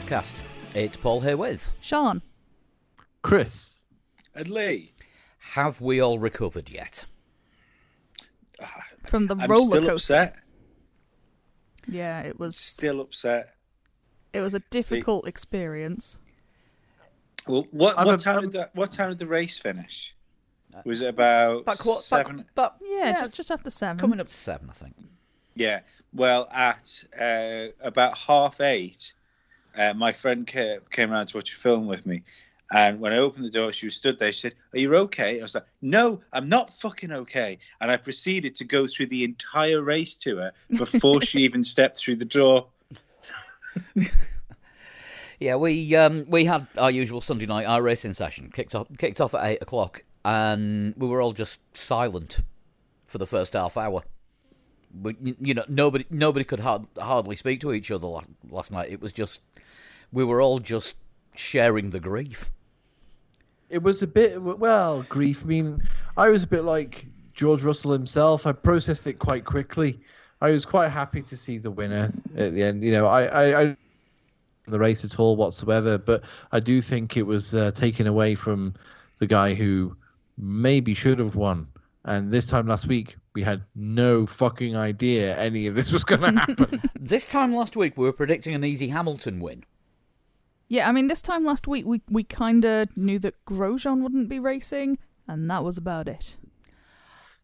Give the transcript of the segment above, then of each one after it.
podcast. It's Paul here with. Sean. Chris. And Lee. Have we all recovered yet? From the I'm roller still coaster. upset. Yeah, it was Still upset. it was a difficult experience. Well, what I'm what a- time I'm- did the what time did the race finish? Was it about Back, qu- seven? back, back, Yeah, just just after seven. coming up to seven, I think. Yeah. Well, at uh, about half eight, uh, my friend came, came around to watch a film with me. And when I opened the door, she was stood there. She said, Are you okay? I was like, No, I'm not fucking okay. And I proceeded to go through the entire race to her before she even stepped through the door. Yeah, we um, we had our usual Sunday night our racing session kicked off kicked off at eight o'clock, and we were all just silent for the first half hour. We, you know, nobody nobody could hard, hardly speak to each other last, last night. It was just we were all just sharing the grief. It was a bit well, grief. I mean, I was a bit like George Russell himself. I processed it quite quickly. I was quite happy to see the winner at the end. You know, I I, I the race at all whatsoever, but I do think it was uh, taken away from the guy who maybe should have won. And this time last week, we had no fucking idea any of this was going to happen. This time last week, we were predicting an easy Hamilton win. Yeah, I mean this time last week we we kinda knew that Grosjean wouldn't be racing, and that was about it.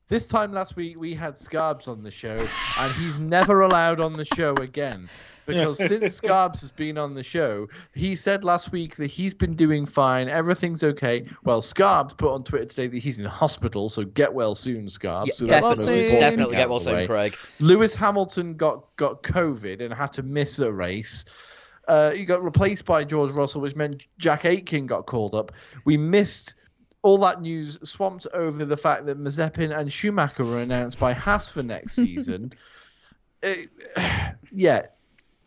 This time last week we had Scarbs on the show, and he's never allowed on the show again. Because since Scarbs has been on the show, he said last week that he's been doing fine, everything's okay. Well, Scarbs put on Twitter today that he's in hospital, so get well soon, Scarbs. Yeah, so that's definitely, definitely get well soon. Craig. Lewis Hamilton got got COVID and had to miss a race. Uh, he got replaced by George Russell, which meant Jack Aitken got called up. We missed all that news, swamped over the fact that Mazepin and Schumacher were announced by Haas for next season. It- yeah,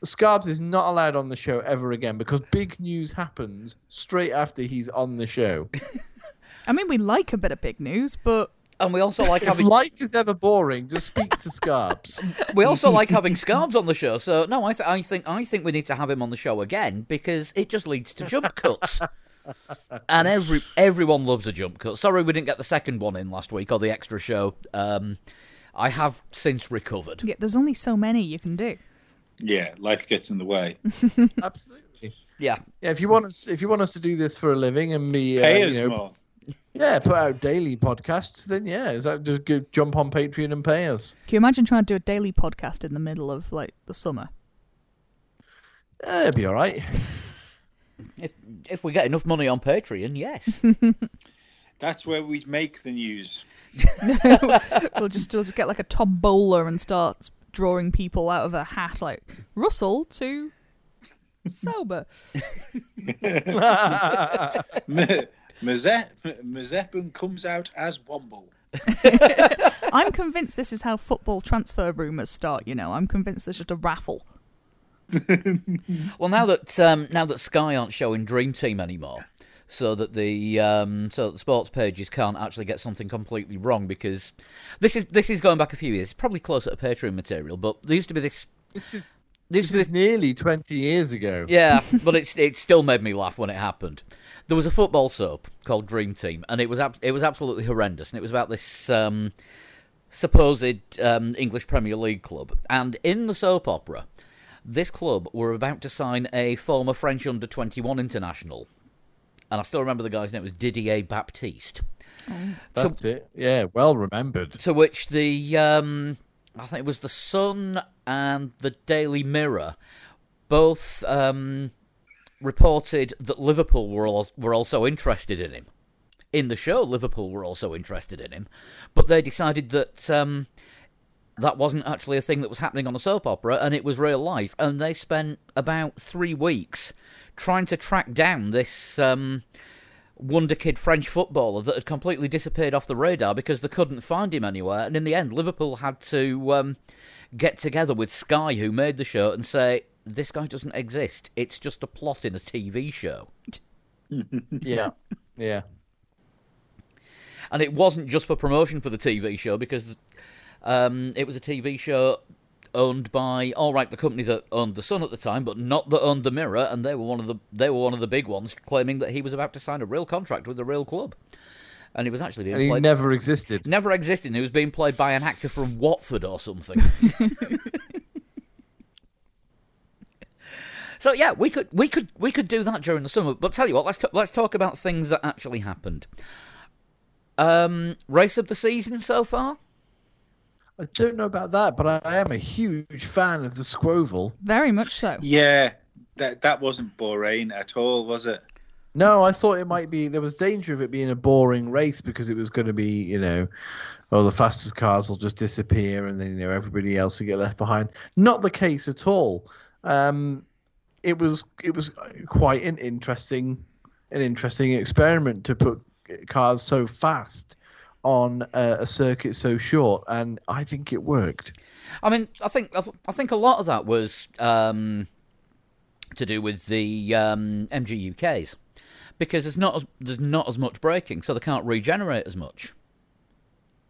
Scarbs is not allowed on the show ever again because big news happens straight after he's on the show. I mean we like a bit of big news, but And we also like if having life is ever boring, just speak to Scarbs. we also like having Scarbs on the show. So no, I, th- I think I think we need to have him on the show again because it just leads to jump cuts. and every everyone loves a jump cut. Sorry we didn't get the second one in last week or the extra show. Um, I have since recovered. yeah, there's only so many you can do. Yeah, life gets in the way. Absolutely. Yeah, Yeah, if you want us, if you want us to do this for a living and be, uh, Pay you know, more. Yeah, put out daily podcasts, then yeah, is that just go, jump on Patreon and pay us? Can you imagine trying to do a daily podcast in the middle of like the summer? Eh, it'd be all right. if if we get enough money on Patreon, yes. That's where we'd make the news. we'll just we'll just get like a Tom tombola and start drawing people out of a hat like Russell to sober. M- Mazepin comes out as Womble. I'm convinced this is how football transfer rumours start, you know. I'm convinced there's just a raffle. Well, now that um, now that Sky aren't showing Dream Team anymore, so that the um, so that the sports pages can't actually get something completely wrong because this is this is going back a few years, probably closer to Patreon material. But there used to be this. This is There used this to is nearly twenty years ago. yeah, but it's it still made me laugh when it happened. There was a football soap called Dream Team, and it was ab- it was absolutely horrendous, and it was about this um, supposed um, English Premier League club, and in the soap opera, this club were about to sign a former French under twenty one international, and I still remember the guy's name was Didier Baptiste. That's it. Yeah, well remembered. To which the um, I think it was the Sun and the Daily Mirror both um, reported that Liverpool were were also interested in him. In the show, Liverpool were also interested in him, but they decided that um, that wasn't actually a thing that was happening on a soap opera, and it was real life. And they spent about three weeks trying to track down this um, wonder kid French footballer that had completely disappeared off the radar because they couldn't find him anywhere. And in the end, Liverpool had to um, get together with Sky, who made the show, and say, This guy doesn't exist. It's just a plot in a TV show. Yeah, yeah. And it wasn't just for promotion for the TV show because um, it was a TV show owned by all right the company that owned the Sun at the time, but not that owned the Mirror, and they were one of the they were one of the big ones claiming that he was about to sign a real contract with a real club, and he was actually being And he played. never existed. Never existed. He was being played by an actor from Watford or something. so yeah, we could we could we could do that during the summer. But tell you what, let's t- let's talk about things that actually happened. Um, race of the season so far. I don't know about that, but I, I am a huge fan of the Squoval. Very much so. Yeah, that that wasn't boring at all, was it? No, I thought it might be. There was danger of it being a boring race because it was going to be, you know, oh, the fastest cars will just disappear and then you know everybody else will get left behind. Not the case at all. Um, it was it was quite an interesting an interesting experiment to put cars so fast on a, a circuit so short, and I think it worked. I mean, I think I, th- I think a lot of that was um, to do with the um, MGU-Ks because there's not as, there's not as much braking, so they can't regenerate as much.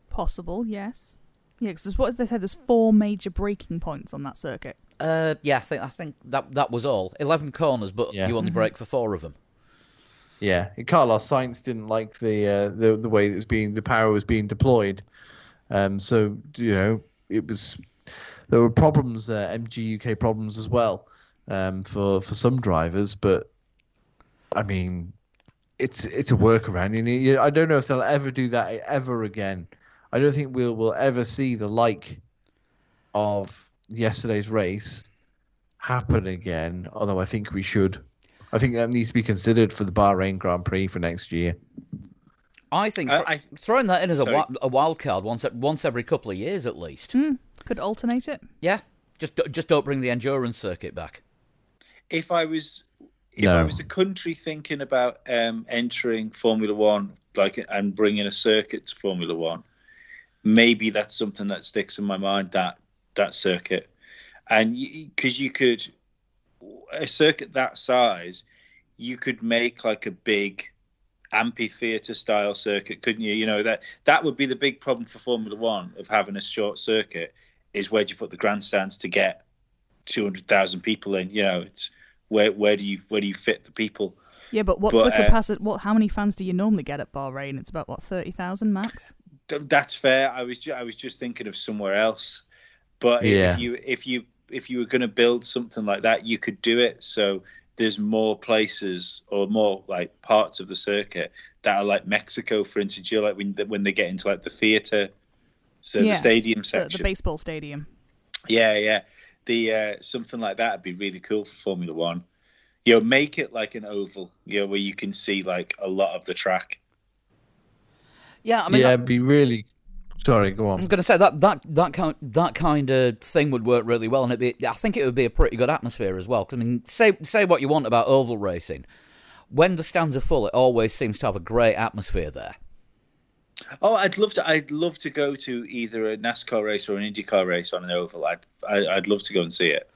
Possible, yes. Yeah, because what they said, there's four major braking points on that circuit. Uh, yeah, I think I think that that was all. Eleven corners, but Yeah. you only brake for four of them. Yeah, Carlos Sainz didn't like the uh, the the way it was being the power was being deployed. Um, so you know it was there were problems there, MGU-K problems as well um, for for some drivers, but I mean it's it's a workaround. You know, I don't know if they'll ever do that ever again. I don't think we'll we'll ever see the like of yesterday's race happen again. Although I think we should. I think that needs to be considered for the Bahrain Grand Prix for next year. I think I- thro- I- throwing that in as a, Sorry. a wild card once once every couple of years at least. Hmm. Could alternate it. Yeah, just just don't bring the endurance circuit back. If I was if I was a country thinking about um, entering Formula One, like and bringing a circuit to Formula One, maybe that's something that sticks in my mind. That that circuit, and because you could a circuit that size, you could make like a big amphitheater style circuit, couldn't you? You know that that would be the big problem for Formula One of having a short circuit is where do you put the grandstands to get two hundred thousand people in? You know, it's where where do you where do you fit the people? Yeah, but what's But, the uh, capacity? What? How many fans do you normally get at Bahrain? It's about what thirty thousand max. That's fair. I was ju- I was just thinking of somewhere else, but Yeah. if you if you if you were going to build something like that, you could do it. So there's more places or more like parts of the circuit that are like Mexico, for instance. You know, like when when they get into like the theater, so Yeah, the stadium The, section. the baseball stadium. Yeah, yeah. The uh, something like that would be really cool for Formula One. You know, make it like an oval, you know, where you can see like a lot of the track. Yeah, I mean, yeah, I- it'd be really. Sorry, go on. I'm going to say that that that kind that kind of thing would work really well, and it'd be I think it would be a pretty good atmosphere as well. Because I mean, say say what you want about oval racing, when the stands are full, it always seems to have a great atmosphere there. Oh, I'd love to. I'd love to go to either a NASCAR race or an IndyCar race on an oval. I'd I, I'd love to go and see it.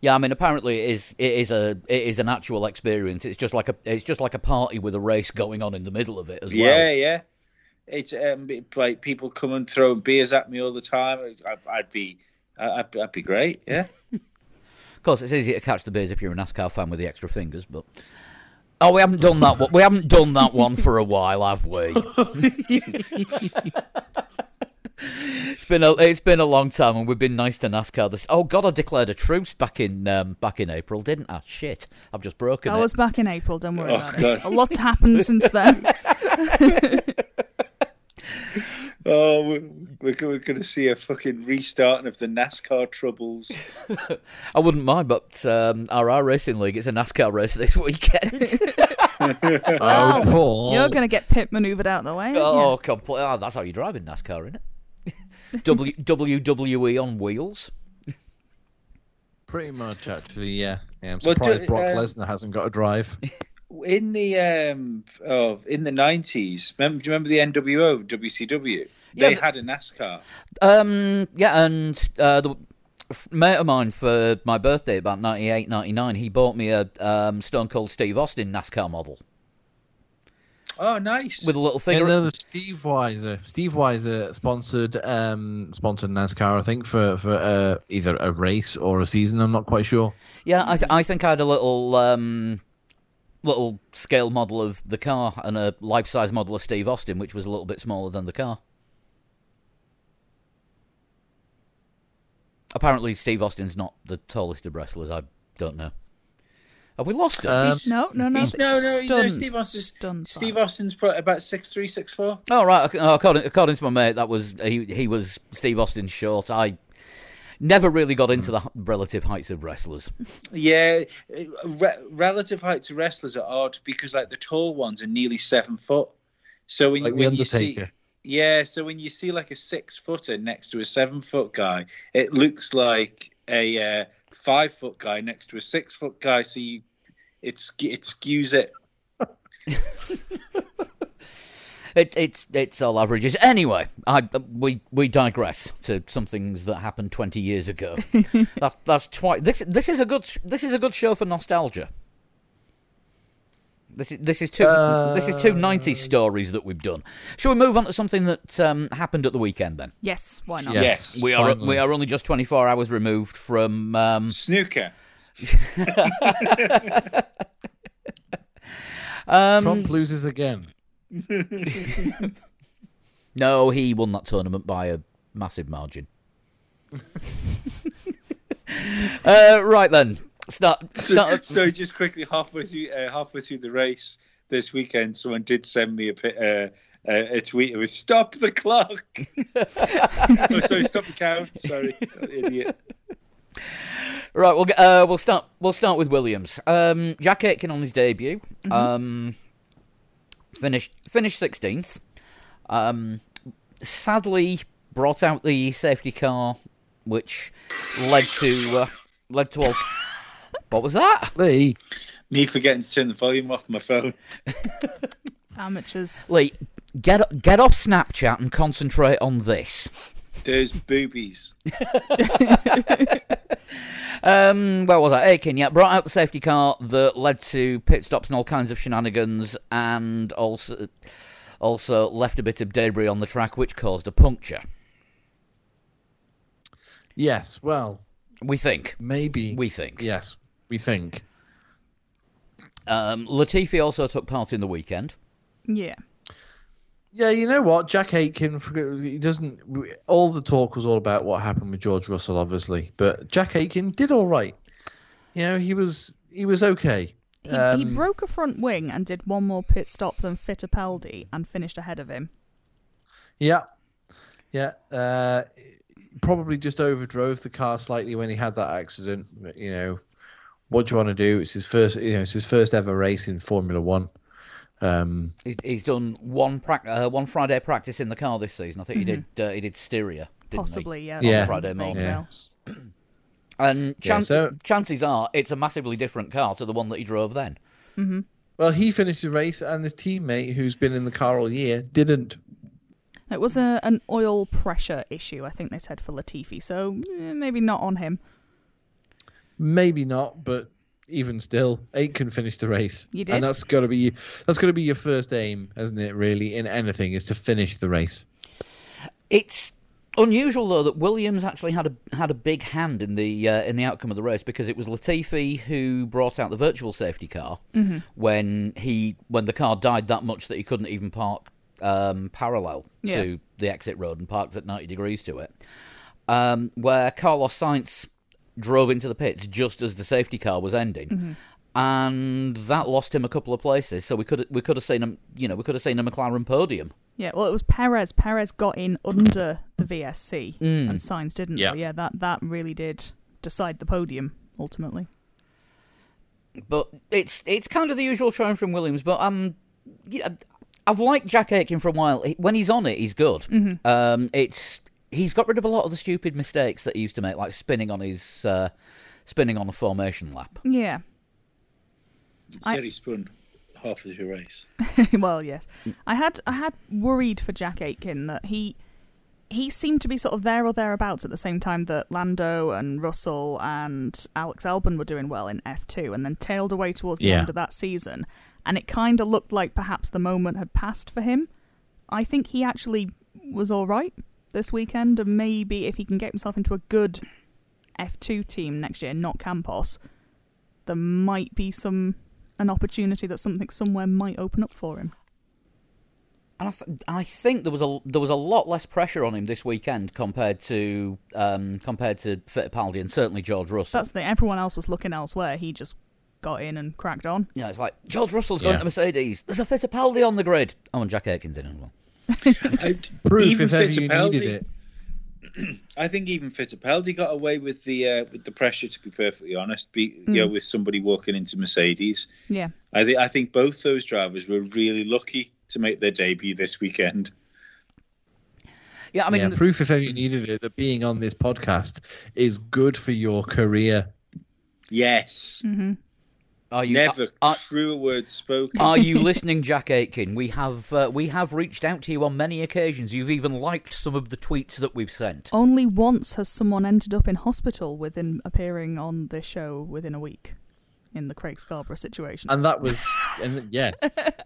Yeah, I mean, apparently it is it is a it is an actual experience. It's just like a it's just like a party with a race going on in the middle of it as well. Yeah, yeah. It's um, like people come and throw beers at me all the time. I'd, I'd be, I'd, I'd be great. Yeah. Of course, it's easy to catch the beers if you're a NASCAR fan with the extra fingers, but oh, we haven't done that. one. We haven't done that one for a while, have we? it's been a it's been a long time, and we've been nice to NASCAR. This oh god, I declared a truce back in um, back in April, didn't I? Shit, I've just broken That it. was back in April. Don't worry Oh, about God. it. A lot's happened since then. Oh, we're, we're, going to see a fucking restarting of the NASCAR troubles. I wouldn't mind, but um, our our racing league it's a NASCAR race this weekend. Oh, Paul. You're going to get pit manoeuvred out of the way. oh, you? complete. Oh, that's how you drive in NASCAR, isn't it? w- WWE on wheels. Pretty much, actually, yeah. yeah I'm Well, surprised do- Brock uh, Lesnar hasn't got a drive. In the um, oh, in the nineties, do you remember the NWO, WCW? Yeah, They the- had a NASCAR. Um, yeah, and uh, the f- mate of mine for my birthday about 98, 99, he bought me a um, Stone Cold Steve Austin NASCAR model. Oh, nice. with a little And figure. another Steve Weiser. Steve Weiser sponsored um sponsored NASCAR, I think, for for uh, either a race or a season. I'm not quite sure. Yeah, I, th- I think I had a little um, little scale model of the car and a life size model of Steve Austin, which was a little bit smaller than the car. Apparently, Steve Austin's not the tallest of wrestlers. I don't know. Have we lost him? Um, No, no, no. He's- no, no, no, Steve Austin's- stunned Steve. Austin's pro- about six three, six four. oh right, according, according to my mate, that was he. He was Steve Austin short. I never really got into the relative heights of wrestlers. Yeah, uh, re- relative height to wrestlers are odd because like the tall ones are nearly seven foot. So when, Like the when you see, yeah, so when you see like a six footer next to a seven foot guy, it looks like a uh, five foot guy next to a six foot guy. So you, it it skews it. It, it's it's all averages. Anyway, I we we digress to some things that happened twenty years ago. that's that's twice. This this is a good this is a good show for nostalgia. This is this is two this is two '90s stories that we've done. Shall we move on to something that um, happened at the weekend then? Yes, why not? Yes. Yes. We are finally. we are only just 24 hours removed from um, Snooker. um Trump loses again. no he won that tournament by a massive margin. uh, right then, start So, start. so just quickly, halfway through uh, halfway through the race this weekend, someone did send me a pi- uh, a, a tweet. It was "Stop the clock." oh, sorry, stop the count. Sorry, idiot. Right, we'll get- uh, we'll start. We'll start with Williams. Um, Jack Aitken on his debut, um, finished finished sixteenth. Um, sadly, brought out the safety car, which led to uh, led to all. what was that? Lee, Me forgetting to turn the volume off my phone. Amateurs. Lee, get get off Snapchat and concentrate on this. There's boobies. Um, where was I? Aitken, yeah, brought out the safety car that led to pit stops and all kinds of shenanigans, and also also left a bit of debris on the track, which caused a puncture. yes, well, We think. maybe. We think. Yes, we think. Um, Latifi also took part in the weekend. Yeah. Yeah, you know what? Jack Aitken, he doesn't. All the talk was all about what happened with George Russell, obviously, but Jack Aitken did all right. You know, he was he was okay. He, he Um, broke a front wing and did one more pit stop than Fittipaldi and finished ahead of him. Yeah, yeah. Uh, probably just overdrove the car slightly when he had that accident. You know, what do you want to do? It's his first. You know, it's his first ever race in Formula One. Um, He's, he's done one prac- uh, one Friday practice in the car this season. I think he did uh, he did Styria, didn't Possibly, yeah. Yeah. on Friday morning. yeah. Rail. he? And Yeah, so- chances are it's a massively different car to the one that he drove then. well, he finished the race, and his teammate, who's been in the car all year, didn't. It was a, an oil pressure issue, I think they said, for Latifi, so eh, maybe not on him. Maybe not, but even still, Aitken finished the race. You did? and that's got to be that's got to be your first aim, hasn't it? Really, in anything, is to finish the race. It's unusual though that Williams actually had a had a big hand in the uh, in the outcome of the race because it was Latifi who brought out the virtual safety car when he when the car died that much that he couldn't even park um, parallel Yeah. to the exit road and parked at ninety degrees to it. Um, where Carlos Sainz drove into the pits just as the safety car was ending. And that lost him a couple of places, so we could we could have seen him, you know, we could have seen a McLaren podium. Yeah, well, it was Perez. Perez got in under the VSC, Mm. and Sainz didn't. Yeah. So yeah, that that really did decide the podium ultimately. But it's it's kind of the usual showing from Williams. But um, yeah, I've liked Jack Aitken for a while. When he's on it, he's good. Um, it's he's got rid of a lot of the stupid mistakes that he used to make, like spinning on his uh, spinning on a formation lap. Yeah. I- Said he spun half of the race. well, yes. I had I had worried for Jack Aitken that he he seemed to be sort of there or thereabouts at the same time that Lando and Russell and Alex Albon were doing well in F2 and then tailed away towards the Yeah. end of that season. and it kind of looked like perhaps the moment had passed for him. I think he actually was all right this weekend, and maybe if he can get himself into a good F2 team next year, not Campos, there might be some an opportunity that something somewhere might open up for him. And I, th- I think there was a there was a lot less pressure on him this weekend compared to um, compared to Fittipaldi and certainly George Russell. That's the thing. Everyone else was looking elsewhere. He just got in and cracked on. Yeah, it's like George Russell's going Yeah. to Mercedes. There's a Fittipaldi on the grid. Oh, and Jack Aitken's in as well. I, Proof even if ever you needed it. I think even Fittipaldi got away with the uh, with the pressure. To be perfectly honest, be, you know, with somebody walking into Mercedes, Yeah. I think I think both those drivers were really lucky to make their debut this weekend. Yeah, I mean, yeah, proof if ever you needed it that being on this podcast is good for your career. Yes, hmm are you never are, truer words spoken. are you listening, Jack Aitken? We have uh, we have reached out to you on many occasions. You've even liked some of the tweets that we've sent. Only once has someone ended up in hospital within appearing on this show within a week in the Craig Scarborough situation. And that was, and yes,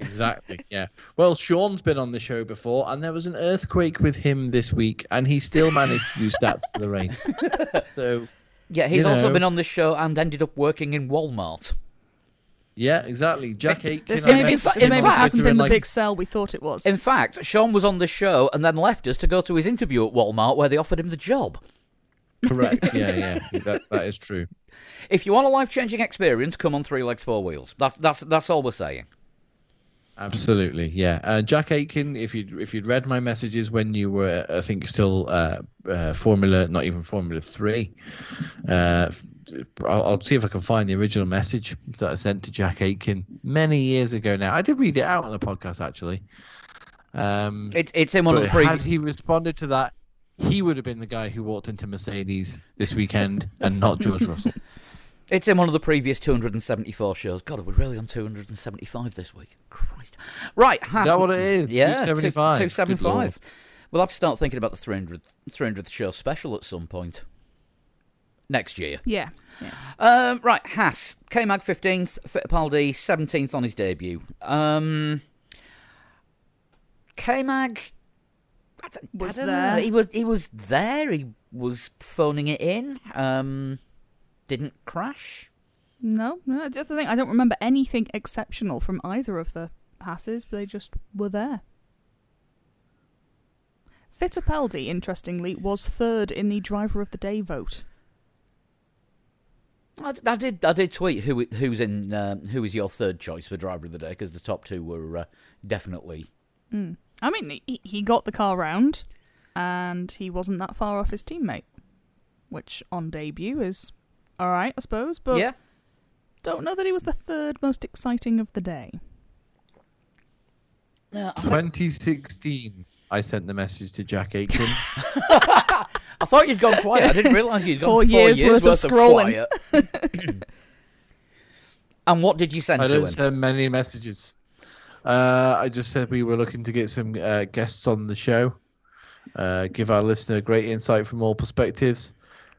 exactly, yeah. Well, Sean's been on the show before, and there was an earthquake with him this week, and he still managed to do stats for the race. So, Yeah, he's You also know. been on this show and ended up working in Walmart. Yeah, exactly. Jack Aitken. this I maybe, in fact- this him in maybe hasn't Twitter been the like, big sell we thought it was. In fact, Sean was on the show and then left us to go to his interview at Walmart where they offered him the job. Correct. Yeah, yeah. That that is true. If you want a life changing experience, come on Three Legs Four Wheels. That's that's that's all we're saying. Absolutely, yeah. Uh, Jack Aitken, if you if you'd read my messages when you were, I think, still uh, uh, Formula, not even Formula Three. I'll, I'll see if I can find the original message that I sent to Jack Aitken many years ago. Now I did read it out on the podcast actually. Um, It's it's in one of the previous. had he responded to that, he would have been the guy who walked into Mercedes this weekend and not George Russell. It's in one of the previous 274 shows. God, we're really on 275 this week. Christ. Right, Haas. that what it is? Yeah, 275. 275. We'll have to start thinking about the 300th, 300th show special at some point. Next year. yeah. yeah. Um, right, Haas. K-Mag 15th, Fittipaldi 17th on his debut. Um, K-Mag... I don't- I Was know. there. He was, he was there. He was phoning it in. Um, didn't crash. No, no, just the thing. I don't remember anything exceptional from either of the passes. But they just were there. Fittipaldi, interestingly, was third in the driver of the day vote. I, I did. I did tweet who who's in um, who is your third choice for driver of the day because the top two were uh, definitely. Mm. I mean, he, he got the car round, and he wasn't that far off his teammate, which on debut is all right, I suppose. But yeah, don't know that he was the third most exciting of the day. Yeah, I, think- 2016. I sent the message to Jack Aitken. I thought you'd gone quiet. I didn't realise you'd gone Four four, years years, worth of scrolling. quiet. and what did you send I to don't him? send many messages. Uh, I just said we were looking to get some uh, guests on the show, uh, give our listener great insight from all perspectives.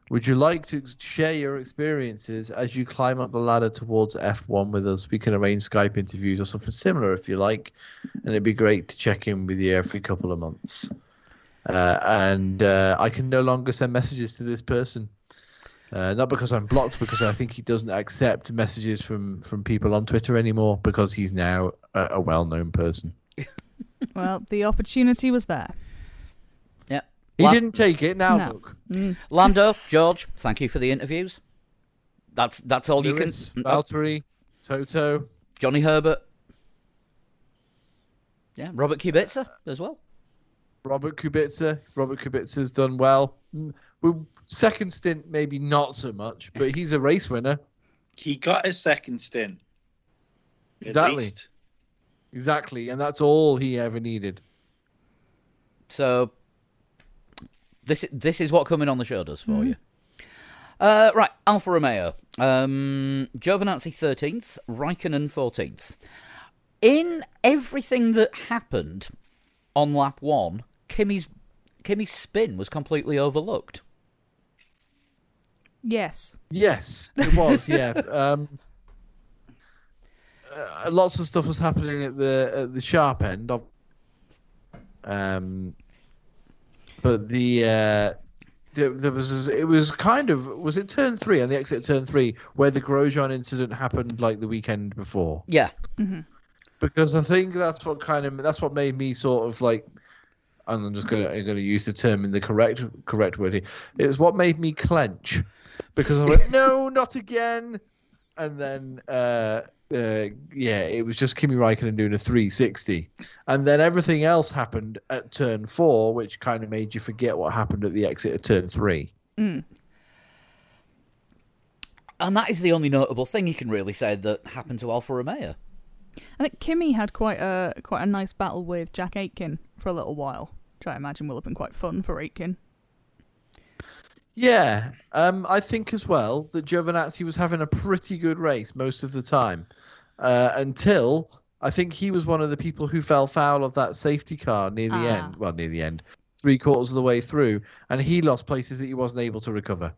Would you like to share your experiences as you climb up the ladder towards F1 with us? We can arrange Skype interviews or something similar if you like, and it'd be great to check in with you every couple of months. Uh, and uh, I can no longer send messages to this person. Uh, not because I'm blocked, because I think he doesn't accept messages from, from people on Twitter anymore because he's now a, a well known person. Well, the opportunity was there. Yeah, He La- didn't take it. Now No. look. Mm. Lando, George, thank you for the interviews. That's that's all Lewis, you can. oh, Valtteri, Toto. Johnny Herbert. Yeah, Robert Kubica as well. Robert Kubica. Robert Kubica's done well. Mm, well, Second stint, maybe not so much, but he's a race winner. He got a second stint. Exactly. least. Exactly, and that's all he ever needed. So this this is what coming on the show does for you. Uh, right, Alfa Romeo. Um, Giovinazzi thirteenth, Raikkonen fourteenth. In everything that happened on lap one, Kimi's Kimi's spin was completely overlooked. Yes. Yes, it was. Yeah. Um, uh, lots of stuff was happening at the at the sharp end. Of, um, but the uh, there, there was it was kind of was it turn three on the exit of turn three where the Grosjean incident happened like the weekend before Yeah. because I think that's what kind of that's what made me sort of like and I'm just gonna I'm gonna use the term in the correct correct word here. It's what made me clench because I went no not again, and then uh, uh, yeah it was just Kimi Raikkonen doing a 360, and then everything else happened at turn four, which kind of made you forget what happened at the exit of turn three. And that is the only notable thing you can really say that happened to Alfa Romeo. I think Kimi had quite a quite a nice battle with Jack Aitken for a little while, which I imagine will have been quite fun for Aitken. Yeah, um, I think as well that Giovinazzi was having a pretty good race most of the time, uh, until I think he was one of the people who fell foul of that safety car near the Ah. end. Well, near the end, three quarters of the way through, and he lost places that he wasn't able to recover.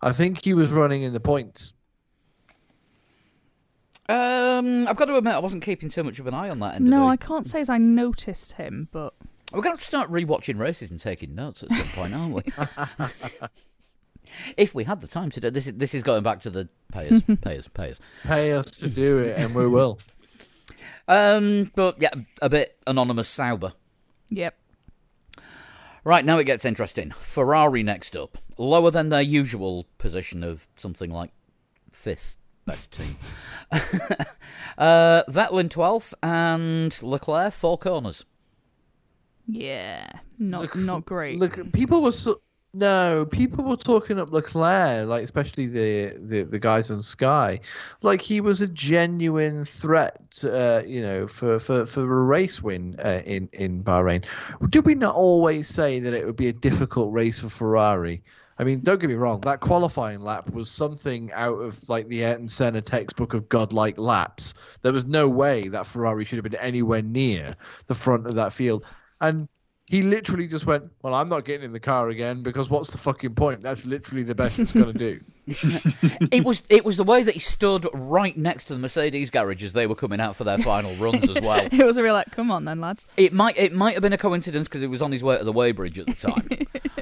I think he was running in the points. Um, I've got to admit, I wasn't keeping too much of an eye on that end. No, of I can't say as I noticed him, but We're going to start rewatching races and taking notes at some point, aren't we? if we had the time to do this, is, this is going back to the payers, payers, payers. Pay us to do it, and we will. Um, but yeah, a bit anonymous Sauber. yep. Right, now it gets interesting. Ferrari next up. Lower than their usual position of something like fifth best team. uh, Vettel in 12th and Leclerc four corners. Yeah, not not great. Look, people were so, no, people were talking up Leclerc, like especially the, the the guys on Sky, like he was a genuine threat, uh, you know, for, for, for a race win uh, in in Bahrain. Did we not always say that it would be a difficult race for Ferrari? I mean, don't get me wrong, that qualifying lap was something out of like the Ayrton Senna textbook of godlike laps. There was no way that Ferrari should have been anywhere near the front of that field. And he literally just went, Well, I'm not getting in the car again because what's the fucking point? That's literally the best it's going to do. it was it was the way that he stood right next to the Mercedes garage as they were coming out for their final runs as well. it was a real like, come on then, lads. It might it might have been a coincidence because he was on his way to the weighbridge at the time,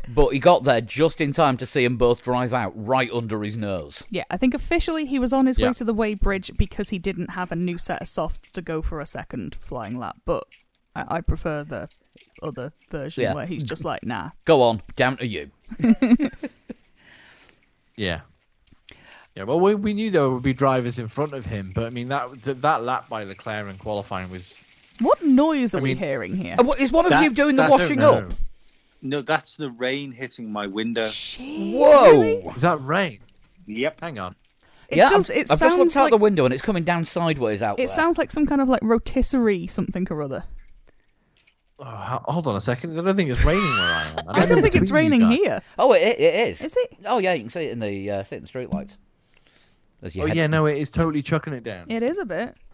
but he got there just in time to see them both drive out right under his nose. Yeah, I think officially he was on his Yeah. way to the weighbridge because he didn't have a new set of softs to go for a second flying lap. But I, I prefer the other version Yeah. where he's just like, nah. Go on, down to you. Yeah. Yeah, well, we, we knew there would be drivers in front of him, but I mean that that lap by Leclerc in qualifying was. What noise are I we mean- hearing here? Uh, what- Is one of you That's- doing the that's- washing I up? don't. No, that's the rain hitting my window. Shit, Whoa! really? Is that rain? Yep. Hang on. It yeah, does. I've, it I've sounds just looked out like the window and it's coming down sideways out it there. sounds like some kind of like rotisserie something or other. Oh, hold on a second. I don't think it's raining where I am. I don't know think it's raining here. Oh, it, it is. Is it? Oh yeah, you can see it in the uh, see it in the street lights. As you Oh head- yeah, no, it is totally chucking it down. It is a bit.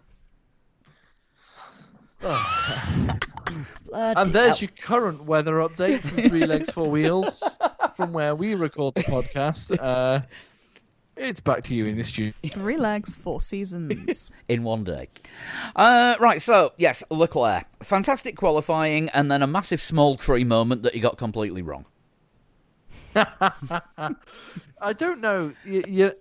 Bloody And there's hell. your current weather update from Three Legs Four Wheels, from where we record the podcast. Uh, it's back to you in the studio. Three legs, four seasons. in one day. Uh, right, so yes, Leclerc, fantastic qualifying, and then a massive small tree moment that he got completely wrong. I don't know. Y y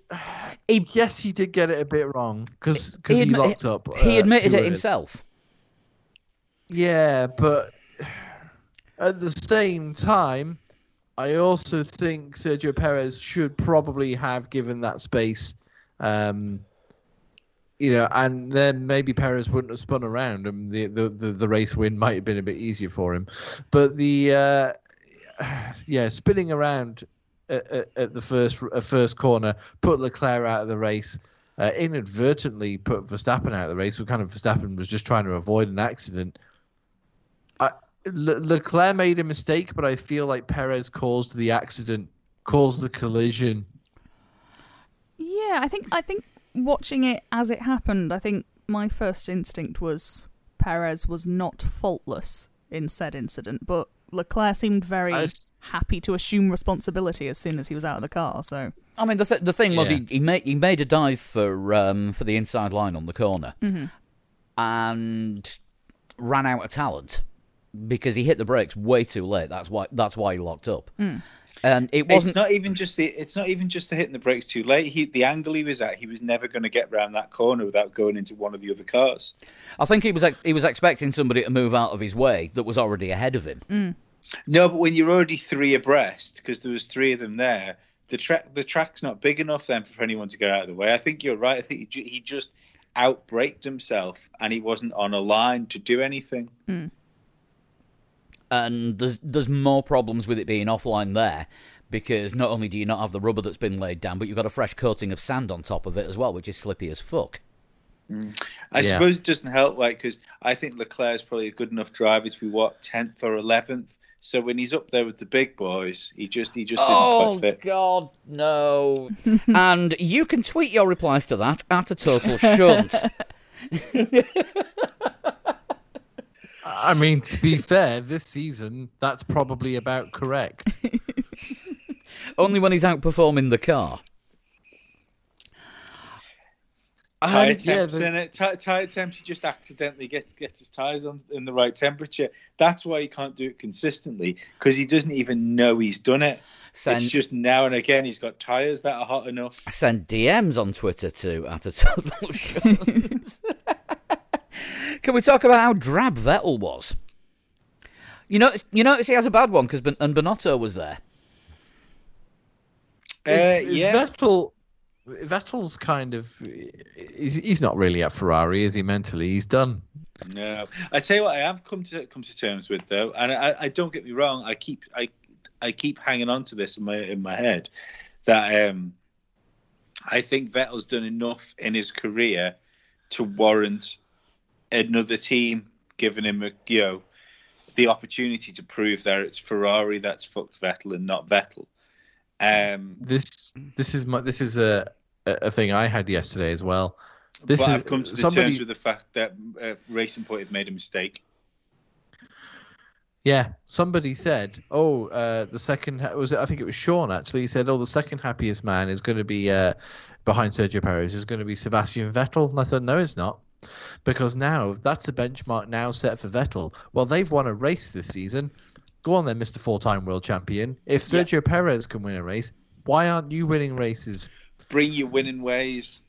He- yes, he did get it a bit wrong because He he, admi- locked up. he uh, admitted it early. himself. Yeah, but at the same time, I also think Sergio Perez should probably have given that space. Um, you know, and then maybe Perez wouldn't have spun around, and the the, the, the race win might have been a bit easier for him. But the uh, yeah, spinning around at, at, at the first first corner put Leclerc out of the race. Uh, inadvertently put Verstappen out of the race. We kind of Verstappen was just trying to avoid an accident. I, Le- Leclerc made a mistake, but I feel like Perez caused the accident, caused the collision. Yeah, I think I think watching it as it happened, I think my first instinct was Perez was not faultless in said incident, but Leclerc seemed very I s- happy to assume responsibility as soon as he was out of the car. So I mean, the th- the thing was Yeah. he he made he made a dive for um for the inside line on the corner, and ran out of talent because he hit the brakes way too late. That's why that's why he locked up. Hmm. And it wasn't. not even just the. It's not even just the hitting the brakes too late. He, the angle he was at, he was never going to get round that corner without going into one of the other cars. I think he was ex- he was expecting somebody to move out of his way that was already ahead of him. Hmm. No, but when you're already three abreast, because there was three of them there, the track the track's not big enough then for anyone to get out of the way. I think you're right. I think he, ju- he just outbraked himself, and he wasn't on a line to do anything. Hmm. And there's there's more problems with it being offline there because not only do you not have the rubber that's been laid down, but you've got a fresh coating of sand on top of it as well, which is slippy as fuck. Mm. I Yeah. suppose it doesn't help, like because I think Leclerc's probably a good enough driver to be what tenth or eleventh. So when he's up there with the big boys, he just he just didn't Oh quite fit. God, no! and you can tweet your replies to that at a total shunt. I mean, to be fair, this season that's probably about correct. Only when he's outperforming the car. Tire yeah, temps the- in it. Tire, tire temps. He just accidentally gets gets his tires on in the right temperature. That's why he can't do it consistently because he doesn't even know he's done it. send It's just now and again he's got tires that are hot enough. I send DMs on Twitter to at a total shunt. Can we talk about how drab Vettel was? You know, you notice he has a bad one because ben- and Binotto was there. Uh, Is- is yeah. Vettel, Vettel's kind of he's, he's not really at Ferrari, is he? Mentally, he's done. No, I tell you what, I have come to come to terms with though, and I, I don't get me wrong. I keep I I keep hanging on to this in my in my head that um I think Vettel's done enough in his career to warrant another team giving him a you know the opportunity to prove that it's Ferrari that's fucked Vettel and not Vettel. Um, This this is my this is a a thing I had yesterday as well. This but is I've come to somebody. terms with the fact that uh, Racing Point have made a mistake. Yeah, somebody said, "Oh, uh, the second was it? I think it was Sean actually. He said, "Oh, the second happiest man is going to be uh, behind Sergio Perez is going to be Sebastian Vettel." And I thought, no, it's not, because now that's a benchmark now set for Vettel. Well, they've won a race this season. Go on then, Mister Four-time World Champion. If Yeah. Sergio Perez can win a race, why aren't you winning races? Bring your winning ways.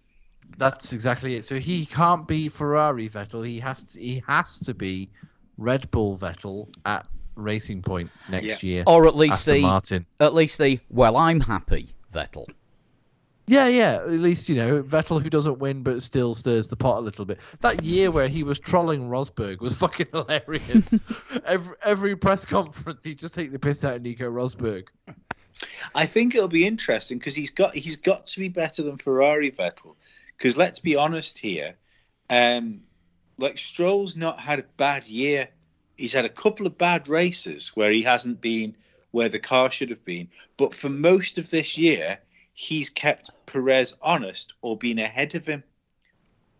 That's exactly it. So he can't be Ferrari Vettel. He has to, he has to be Red Bull Vettel at Racing Point next Yeah. year. Or at least Aston the Martin. at least the well, I'm happy Vettel. Yeah, yeah. At least you know Vettel, who doesn't win but still stirs the pot a little bit. That year where he was trolling Rosberg was fucking hilarious. every every press conference, he'd just take the piss out of Nico Rosberg. I think it'll be interesting because he's got he's got to be better than Ferrari Vettel. Because let's be honest here, um, like Stroll's not had a bad year. He's had a couple of bad races where he hasn't been where the car should have been. But for most of this year, he's kept Perez honest or been ahead of him.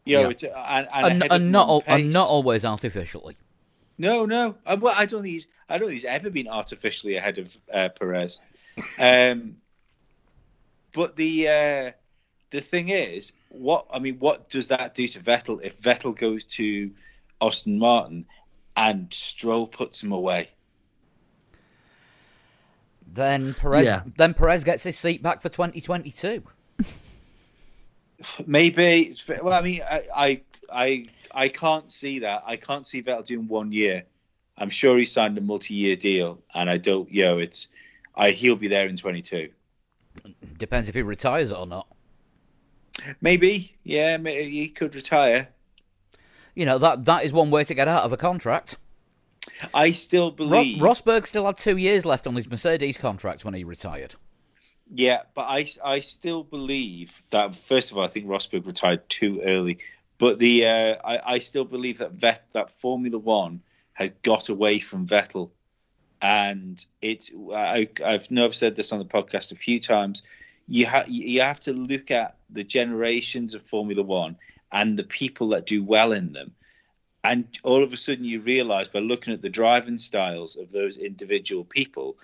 You know, Yeah. it's, and, and, And, and not al- and not always artificially. No, no. Uh, well, I don't think he's. I don't think he's ever been artificially ahead of uh, Perez. Um, but the uh, the thing is, what I mean, what does that do to Vettel if Vettel goes to Aston Martin and Stroll puts him away? Then Perez Yeah. then Perez gets his seat back for 2022. Maybe. it's- Well, I mean, I, I, I, I can't see that. I can't see Vettel doing one year. I'm sure he signed a multi-year deal, and I don't. You know, it's. I he'll be there in 22. Depends if he retires or not. Maybe, yeah, may he could retire. You know that that is one way to get out of a contract. I still Ro- believe, Rosberg still had two years left on his Mercedes contract when he retired. yeah, but I, I still believe that. First of all, I think Rosberg retired too early, but the uh, I, I still believe that Vet that Formula One has got away from Vettel, and it's I, I've know I've said this on the podcast a few times. You have you have to look at the generations of Formula One and the people that do well in them. And all of a sudden, you realize by looking at the driving styles of those individual people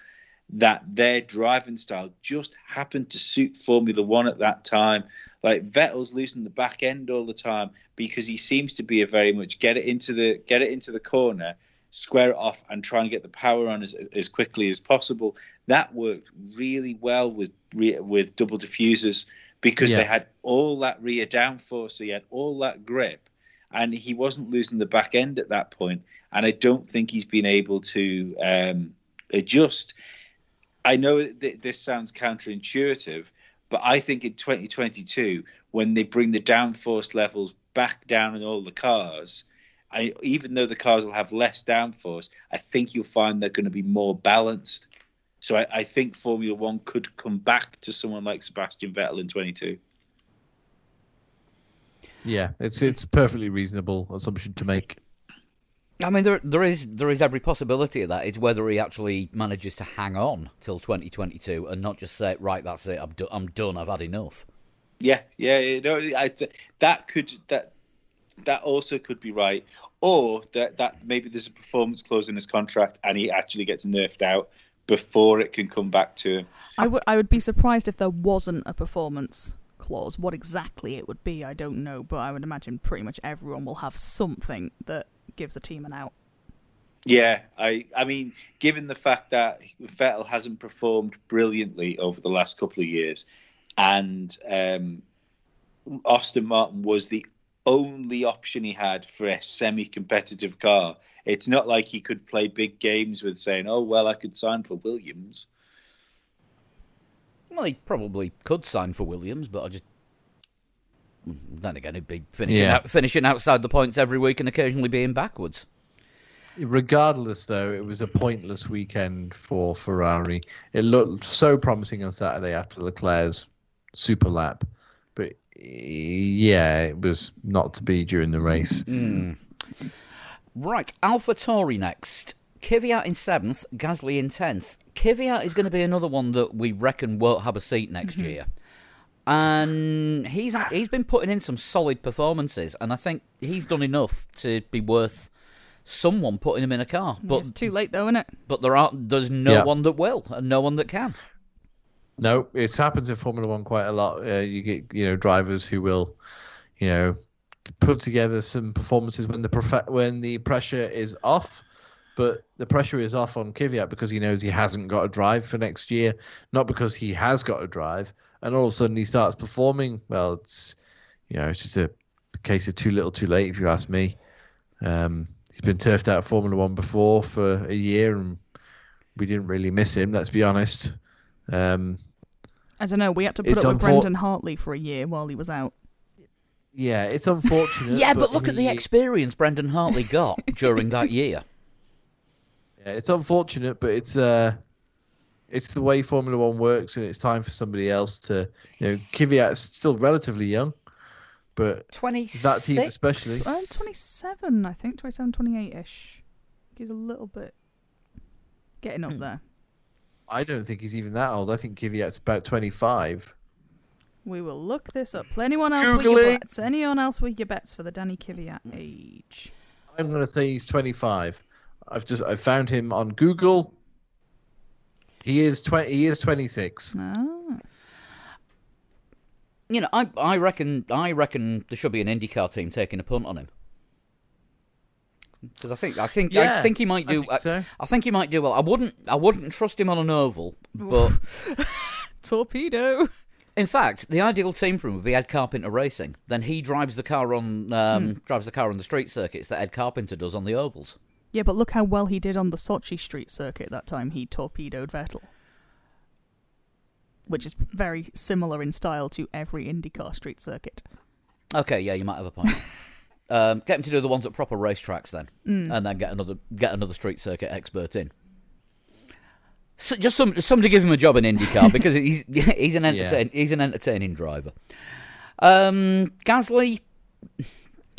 that their driving style just happened to suit Formula One at that time. Like Vettel's losing the back end all the time because he seems to be a very much get it into the get it into the corner, square it off, and try and get the power on as, as quickly as possible. That worked really well with with double diffusers because Yeah. they had all that rear downforce, so he had all that grip, and he wasn't losing the back end at that point. And I don't think he's been able to um, adjust. I know that this sounds counterintuitive, but I think in 2022, when they bring the downforce levels back down in all the cars, I, even though the cars will have less downforce, I think you'll find they're going to be more balanced. So I, I think Formula One could come back to someone like Sebastian Vettel in 22. Yeah, it's it's a perfectly reasonable assumption to make. I mean, there there is there is every possibility of that. It's whether he actually manages to hang on till 2022 and not just say, right, that's it, I'm, do- I'm done, I've had enough. Yeah, yeah, you know, I, that could that that also could be right, or that that maybe there's a performance clause in his contract and he actually gets nerfed out before it can come back to him. I would I would be surprised if there wasn't a performance clause. What exactly it would be, I don't know, but I would imagine pretty much everyone will have something that gives a team an out. Yeah, I I mean, given the fact that Vettel hasn't performed brilliantly over the last couple of years, and um, Aston Martin was the only option he had for a semi-competitive car. It's not like he could play big games with saying, "Oh well, I could sign for Williams." Well, he probably could sign for Williams, but I just. Mm, then again, he'd be finishing, Yeah. out, finishing outside the points every week and occasionally being backwards. Regardless, though, it was a pointless weekend for Ferrari. It looked so promising on Saturday after Leclerc's super lap, but yeah, it was not to be during the race. Mm. Right, AlphaTauri next. Kvyat in seventh, Gasly in tenth. Kvyat is going to be another one that we reckon won't have a seat next year, and he's he's been putting in some solid performances, and I think he's done enough to be worth someone putting him in a car. But But it's too late though, isn't it? but there are there's no Yeah. one that will and no one that can. No, it happens in Formula One quite a lot. Uh, you get you know drivers who will, you know, put together some performances when the prof- when the pressure is off, but the pressure is off on Kvyat because he knows he hasn't got a drive for next year, not because he has got a drive, and all of a sudden he starts performing. Well, it's you know it's just a case of too little, too late, if you ask me. Um, he's been turfed out of Formula One before for a year, and we didn't really miss him. Let's be honest. Um, I don't know. We had to put It's up with unfor- Brendan Hartley for a year while he was out. Yeah, it's unfortunate. Yeah, but look at the experience Brendan Hartley got during that year. It's unfortunate, but it's uh, it's the way Formula One works, and it's time for somebody else to, you know, Kvyat's still relatively young, but Twenty that team especially. Uh, 27, I think. 27, 28 ish. He's a little bit getting up there. I don't think he's even that old. I think Kvyat's about twenty-five. We will look this up. Anyone else with your bets? Anyone else with your bets for the Danny Kvyat age? I'm going to say he's twenty-five. I've just I found him on Google. He is twenty. He is twenty-six. Ah. You know, I I reckon I reckon there should be an IndyCar team taking a punt on him. Because I think I think I think he might I do. think I, so. I think he might do well. I wouldn't I wouldn't trust him on an oval, but Torpedo. in fact, the ideal team for him would be Ed Carpenter Racing. Then he drives the car on um, drives the car on the street circuits that Ed Carpenter does on the ovals. Yeah, but look how well he did on the Sochi street circuit that time he torpedoed Vettel. Which is very similar in style to every IndyCar street circuit. Okay, yeah, you might have a point. um, get him to do the ones at proper racetracks then, and then get another get another street circuit expert in. So just some somebody give him a job in IndyCar because he's he's an entertain, he's an entertaining driver. Um, Gasly,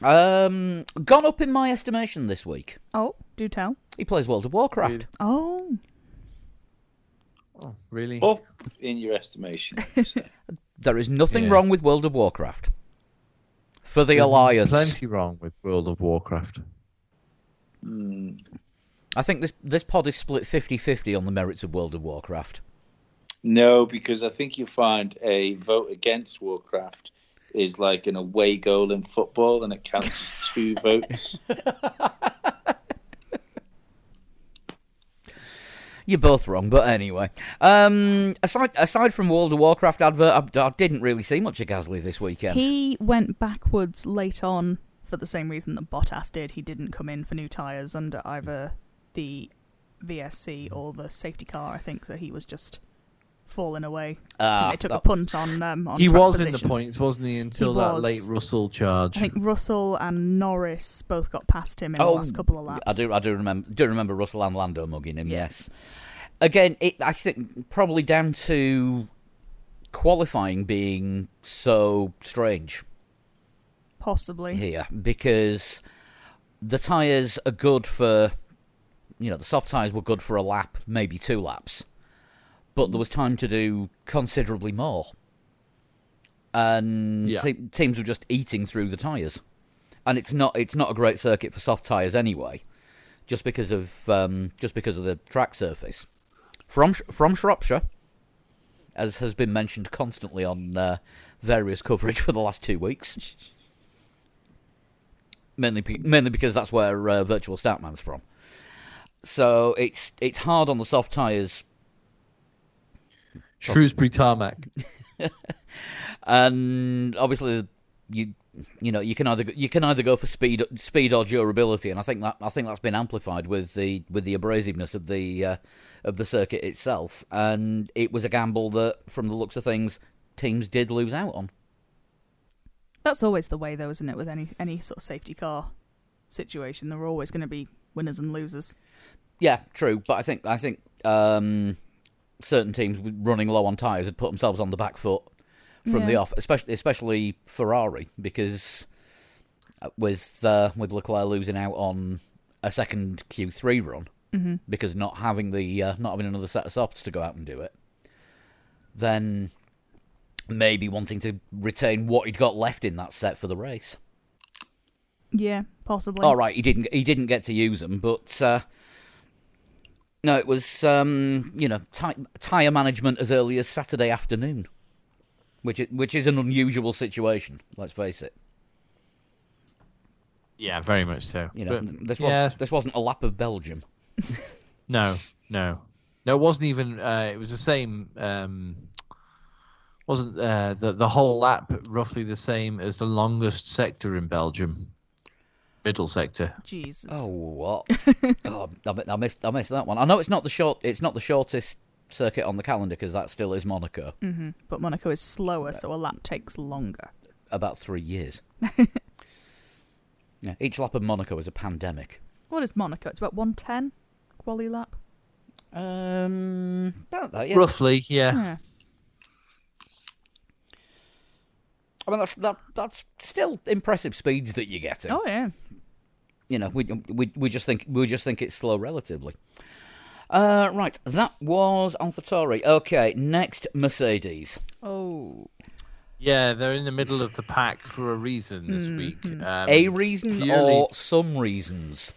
um, gone up in my estimation this week. Oh, do tell. He plays World of Warcraft. Oh, Oh, really? Up in your estimation. so. There is nothing Yeah. wrong with World of Warcraft. For the Alliance, Plenty wrong with World of Warcraft. Hmm. I think this this pod is split 50-50 on the merits of World of Warcraft. No, because I think you find a vote against Warcraft is like an away goal in football, and it counts as two votes. You're both wrong, but anyway. Um, aside aside from World of Warcraft advert, I, I didn't really see much of Gasly this weekend. He went backwards late on for the same reason that Bottas did. He didn't come in for new tyres under either the VSC or the safety car, I think, so he was just falling away. Ah, they took a punt on um, on he track was in the position. points, wasn't he? Until He that was. late Russell charge. I think Russell and Norris both got past him in Oh, the last couple of laps. I do I do remember do remember Russell and Lando mugging him. Yeah. Yes. Again, it, I think probably down to qualifying being so strange Possibly. here because the tyres are good for you know the soft tyres were good for a lap, maybe two laps, but there was time to do considerably more, and Yeah. te- teams were just eating through the tyres, and it's not it's not a great circuit for soft tyres anyway, just because of um, just because of the track surface. From Sh- from Shropshire, as has been mentioned constantly on uh, various coverage for the last two weeks mainly mainly because that's where uh, Virtual Statman's from. So it's it's hard on the soft tires, Shrewsbury tarmac. and obviously you you know you can either you can either go for speed speed or durability, and I think that I think that's been amplified with the with the abrasiveness of the uh, of the circuit itself, and it was a gamble that, from the looks of things, teams did lose out on. That's always the way, though, isn't it? With any any sort of safety car situation, there are always going to be winners and losers. Yeah, true, but I think I think um, certain teams running low on tyres had put themselves on the back foot from the off, especially especially Ferrari because uh, with uh, with Leclerc losing out on a second Q3 run hmm because not having the uh, not having another set of softs to go out and do it, then maybe wanting to retain what he'd got left in that set for the race. Yeah, possibly. All right, he didn't he didn't get to use them, but uh, no, it was um, you know tire management as early as Saturday afternoon, which is, which is an unusual situation. Let's face it. Yeah, very much so. You know, But, this wasn't yeah, this wasn't a lap of Belgium. no, no, no. It wasn't even. Uh, it was the same. Um, wasn't uh, the the whole lap roughly the same as the longest sector in Belgium? Middle sector. Jesus. Oh what? oh, I, I missed I missed that one. I know it's not the short it's not the shortest circuit on the calendar because that still is Monaco, hmm But Monaco is slower, so a lap takes longer. about three years. yeah, each lap of Monaco is a pandemic. What is Monaco? It's about 110 quali lap. Um, about that, yeah. Roughly, yeah. Yeah. I mean, that's that, that's still impressive speeds that you're getting. Oh yeah. You know, we we we just think we just think it's slow relatively. Uh, right, that was AlphaTauri. Okay, next Mercedes. Oh. Yeah, they're in the middle of the pack for a reason this week. Um, a reason purely- or some reasons?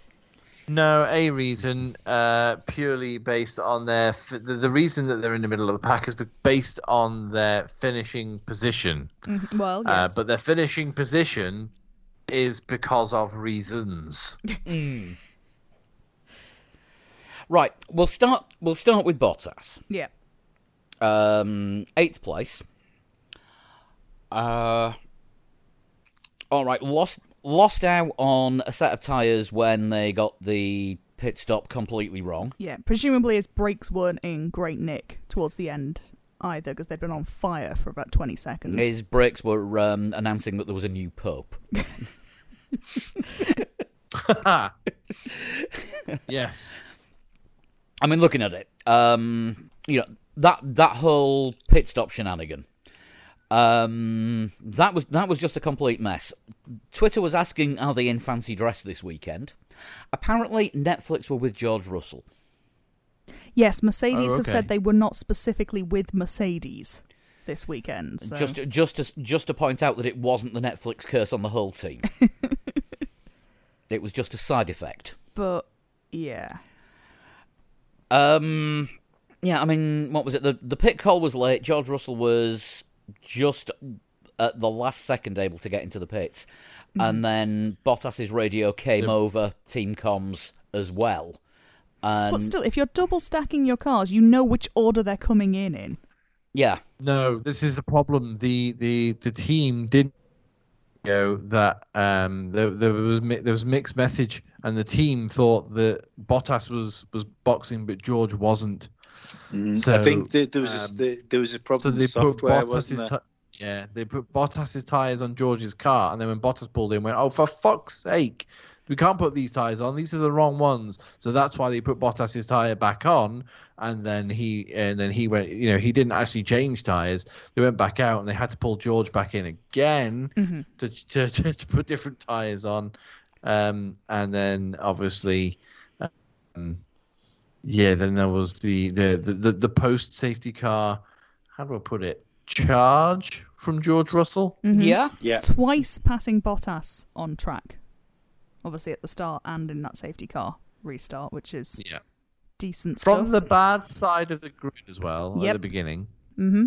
No, a reason uh, purely based on their f- the, the reason that they're in the middle of the pack is based on their finishing position. Mhm. Well, Uh, yes. but their finishing position is because of reasons. Right, we'll start. We'll start with Bottas. yeah. Um, eighth place. Uh, all right, lost lost out on a set of tires when they got the pit stop completely wrong. Yeah. Presumably his brakes weren't in great nick towards the end either, because they'd been on fire for about 20 seconds. His brakes were um, announcing that there was a new pope. yes. I mean, looking at it, um, you know that that whole pit stop shenanigan. Um, that was that was just a complete mess. Twitter was asking, "Are they in fancy dress this weekend?" Apparently, Netflix were with George Russell. Yes, Mercedes Oh, have said they were not specifically with Mercedes this weekend. So. Just just to, just to point out that it wasn't the Netflix curse on the whole team. it was just a side effect. But yeah. Um, yeah, I mean, what was it? The the pit call was late. George Russell was just at the last second able to get into the pits, and then Bottas's radio came Yep. over team comms as well. And But still, if you're double stacking your cars, you know which order they're coming in in. yeah, No, this is a problem. The the the team didn't go that um there, there was there was mixed message, and the team thought that Bottas was was boxing, but George wasn't. I So, think that there was a, um, there, there was a So problem they with put software, wasn't Bottas's there? ti- yeah they put Bottas's tires on George's car, and then when Bottas pulled in, went oh for fuck's sake. We can't put these tires on. These are the wrong ones. So that's why they put Bottas's tire back on, and then he and then he went. You know, he didn't actually change tires. They went back out, and they had to pull George back in again Mhm. to, to to to put different tires on. Um, and then obviously, um, yeah, then there was the the the, the, the post safety car. How do I put it? Charge from George Russell. Mhm. yeah, Yeah, Twice passing Bottas on track. Obviously at the start and in that safety car restart, which is Yeah. decent From stuff. the bad side of the grid as well at the beginning. hmm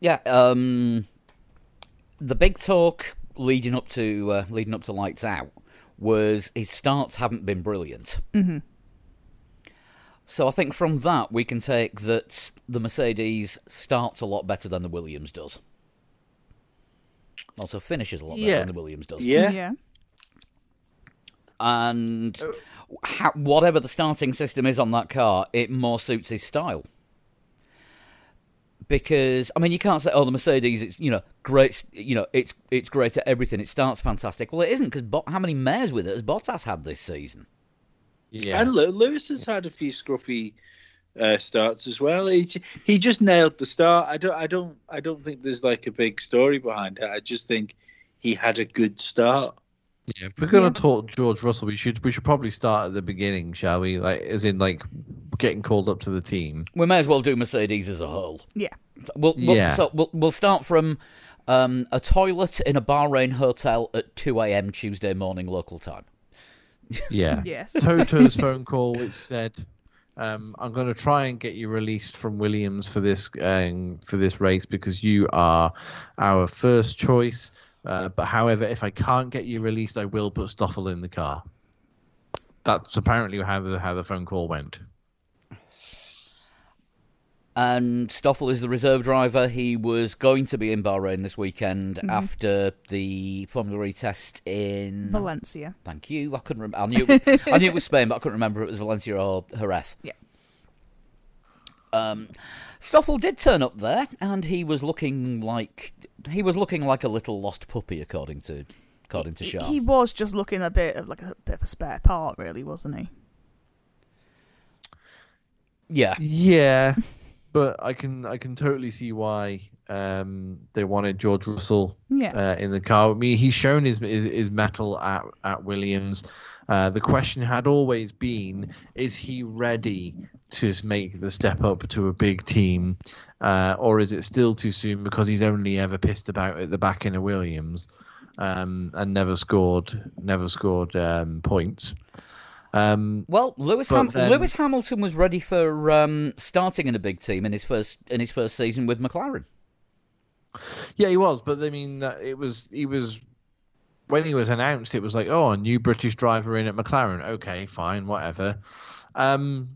yeah. Um, the big talk leading up to uh, leading up to lights out was his starts haven't been brilliant. hmm So I think from that we can take that the Mercedes starts a lot better than the Williams does. Also finishes a lot better Yeah. than Williams does. yeah, Yeah. And oh. ha- whatever the starting system is on that car, it more suits his style. Because I mean, you can't say, "Oh, the Mercedes, it's you know great, you know it's it's great at everything. It starts fantastic." Well, it isn't because Bot- how many mares with it has Bottas had this season? Yeah. And Lewis has had a few scruffy uh, starts as well. He he just nailed the start. I don't I don't I don't think there's like a big story behind it. I just think he had a good start. Yeah, if we're gonna Yeah. talk George Russell, we should we should probably start at the beginning, shall we? Like, as in like getting called up to the team. We may as well do Mercedes as a whole. Yeah. So we'll, we'll, Yeah. so we'll, we'll start from um, a toilet in a Bahrain hotel at 2 a.m. Tuesday morning local time. Yeah. Yes. Toto's phone call, which said, um, "I'm going to try and get you released from Williams for this um, for this race because you are our first choice. Uh, but however, if I can't get you released, I will put Stoffel in the car." That's apparently how the how the phone call went. And Stoffel is the reserve driver. He was going to be in Bahrain this weekend Mm-hmm. after the Formula E test in. Valencia. Thank you. I couldn't. Rem- I knew. It was, I knew it was Spain, but I couldn't remember if it was Valencia or Jerez. Yeah. Um, Stoffel did turn up there, and he was looking like he was looking like a little lost puppy, according to according to He, Shaw. he was just looking a bit of like a bit of a spare part, really, wasn't he? Yeah, Yeah, but I can I can totally see why um, they wanted George Russell Yeah. uh, in the car. I mean, he's shown his his, his mettle at at Williams. Uh, the question had always been: Is he ready to make the step up to a big team, uh, or is it still too soon because he's only ever pissed about at the back in a Williams um, and never scored never scored um, points? Um, Well, Lewis Ham- then- Lewis Hamilton was ready for um, starting in a big team in his first in his first season with McLaren. Yeah, he was, but I mean, it was he was when he was announced. It was like, oh, a new British driver in at McLaren. Okay, fine, whatever. Um,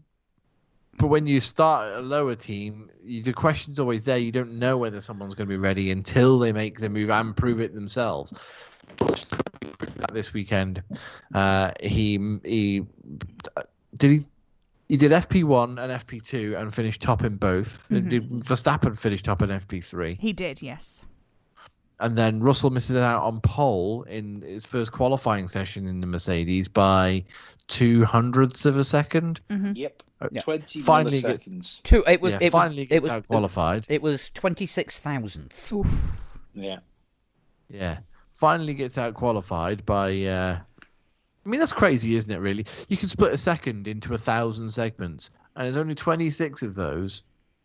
but when you start at a lower team, you, the question's always there. You don't know whether someone's going to be ready until they make the move and prove it themselves. This weekend, uh, he he did he. He did FP1 and FP2 and finished top in both. Mhm. Did Verstappen finish top in FP3? He did, yes. and then Russell misses out on pole in his first qualifying session in the Mercedes by two hundredths of a second. Yep. Yeah. Twenty Finally get- Two. It was. yeah, it finally was. gets It was. out qualified. It was twenty six thousandth. Oof. Yeah. Yeah, finally gets out qualified by. Uh, I mean, that's crazy, isn't it? Really, you can split a second into a thousand segments, and there's only twenty six of those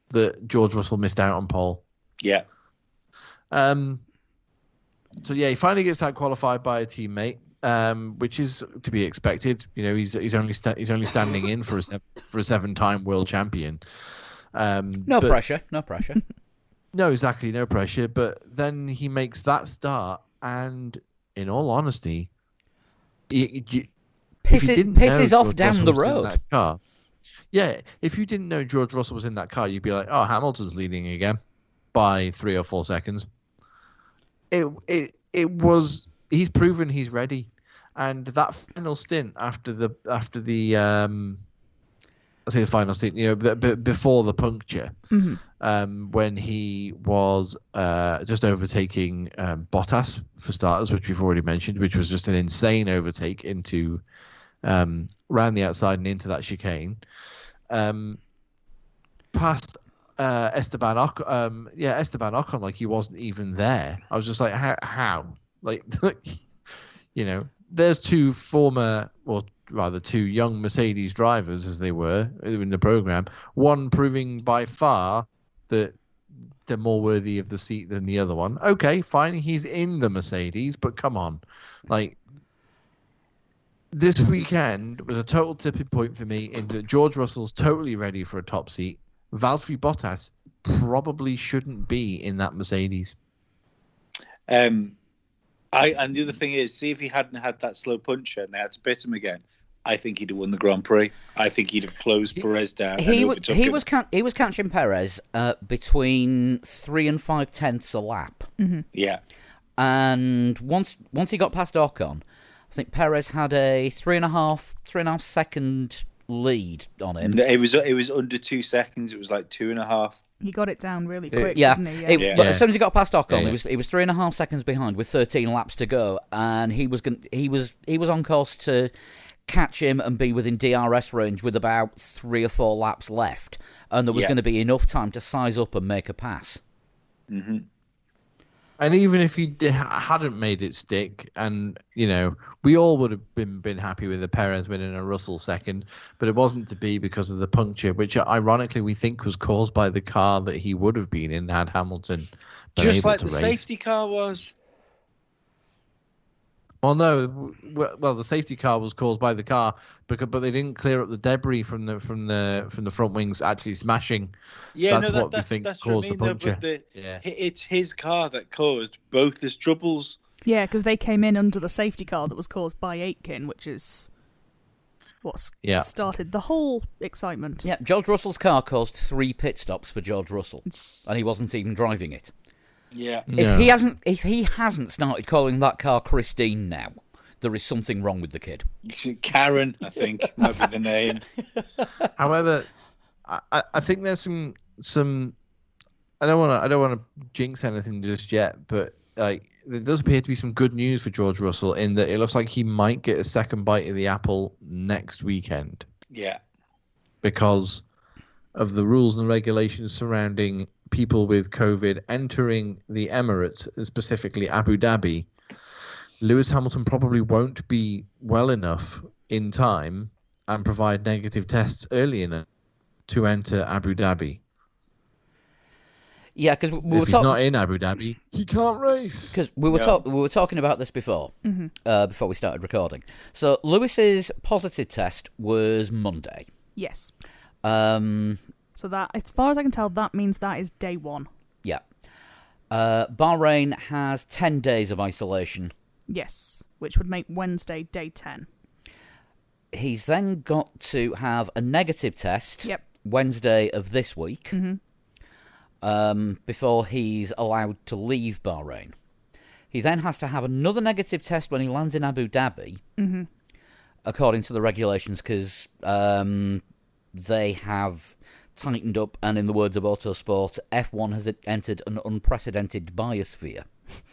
that George Russell missed out on pole. Yeah. Um, so yeah, he finally gets out qualified by a teammate. um, which is to be expected. You know, he's he's only sta- he's only standing in for a se- for a seven time world champion. Um, No but- pressure, no pressure. No, exactly, no pressure. But then he makes that start, and in all honesty, y- y- if you Pisses, didn't know pisses off George down Russell the road. car, yeah, if you didn't know George Russell was in that car, you'd be like, "Oh, Hamilton's leading again by three or four seconds." It it it was. He's proven he's ready, and that final stint after the after the um, I say the final stint, you know, b- b- before the puncture, hmm um, when he was uh, just overtaking um, Bottas for starters, which we've already mentioned, which was just an insane overtake into um, round the outside and into that chicane. Um, past uh, Esteban Ocon, um, yeah, Esteban Ocon, like he wasn't even there. I was just like, how? how? Like, you know, there's two former, or rather two young Mercedes drivers as they were in the program. One proving by far that they're more worthy of the seat than the other one. Okay, fine, he's in the Mercedes, but come on, like this weekend was a total tipping point for me in that George Russell's totally ready for a top seat. Valtteri Bottas probably shouldn't be in that Mercedes. Um, I and the other thing is, see if he hadn't had that slow puncher and they had to pit him again, I think he'd have won the Grand Prix. I think he'd have closed Perez down. he and was he was ca- he was catching Perez uh, between three and five tenths a lap, yeah, and once once he got past Ocon, I think Perez had a three and a half three and a half second lead on him. It was it was under two seconds. It was like two and a half. He got it down really Uh, quick, Yeah, didn't he? it- Yeah. but as soon as he got past Ocon, Yeah, he was he was three and a half seconds behind with 13 laps to go, and he was gon- he was he was on course to catch him and be within DRS range with about three or four laps left, and there was Yeah. going to be enough time to size up and make a pass. hmm And even if he di- hadn't made it stick, and you know, we all would have been been happy with the Perez winning a Russell second, but it wasn't to be because of the puncture, which ironically we think was caused by the car that he would have been in had Hamilton Just like the race. safety car was. Well, no, w- w- well the safety car was caused by the car, because but they didn't clear up the debris from the from the from the front wings actually smashing. Yeah, That's no, that, what we that's think that's what I caused the mean. though, puncture. but the, Yeah. it's his car that caused both his troubles. Yeah, because they came in under the safety car that was caused by Aitken, which is what Yeah. started the whole excitement. Yeah, George Russell's car caused three pit stops for George Russell, and he wasn't even driving it. Yeah, No. If he hasn't, if he hasn't started calling that car Christine now, there is something wrong with the kid. Karen, I think might be the name. However, I, I- I think there's some some. I don't want to I don't want to jinx anything just yet, but like there does appear to be some good news for George Russell in that it looks like he might get a second bite of the apple next weekend Yeah, because of the rules and regulations surrounding people with COVID entering the Emirates, specifically Abu Dhabi. Lewis Hamilton probably won't be well enough in time and provide negative tests early enough to enter Abu Dhabi. Yeah, because we if were he's talking. not in Abu Dhabi, he can't race. Because we were Yeah. talk- we were talking about this before, uh, before we started recording. So Lewis's positive test was Monday. Yes. Um, So that, as far as I can tell, that means that is day one. yeah. Uh, Bahrain has ten days of isolation. Yes, which would make Wednesday day ten. He's then got to have a negative test Yep. Wednesday of this week hmm um, before he's allowed to leave Bahrain. He then has to have another negative test when he lands in Abu Dhabi, hmm according to the regulations, because um, they have tightened up, and in the words of Autosport, F1 has entered an unprecedented biosphere.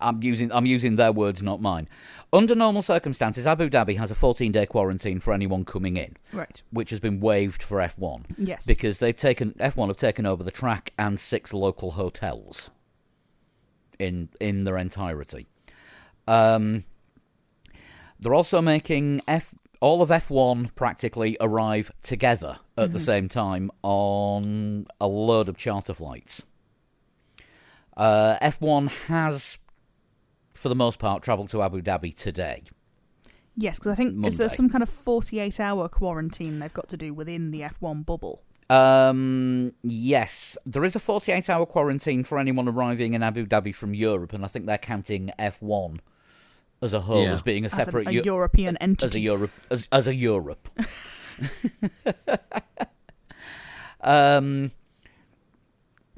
I'm using I'm using their words, not mine. Under normal circumstances, Abu Dhabi has a 14-day quarantine for anyone coming in, Right. which has been waived for F1 Yes. because they've taken F1 have taken over the track and six local hotels in in their entirety. Um, they're also making F all of F1 practically arrive together at the same time on a load of charter flights. Uh, F1 has for the most part, travelled to Abu Dhabi today. Yes, because I think is there some kind of 48 hour quarantine they've got to do within the F1 bubble? Um, yes, there is a 48 hour quarantine for anyone arriving in Abu Dhabi from Europe, and I think they're counting F1 as a whole Yeah. as being a As an- separate a Eu- European as a entity. Europe as, as a Europe. um,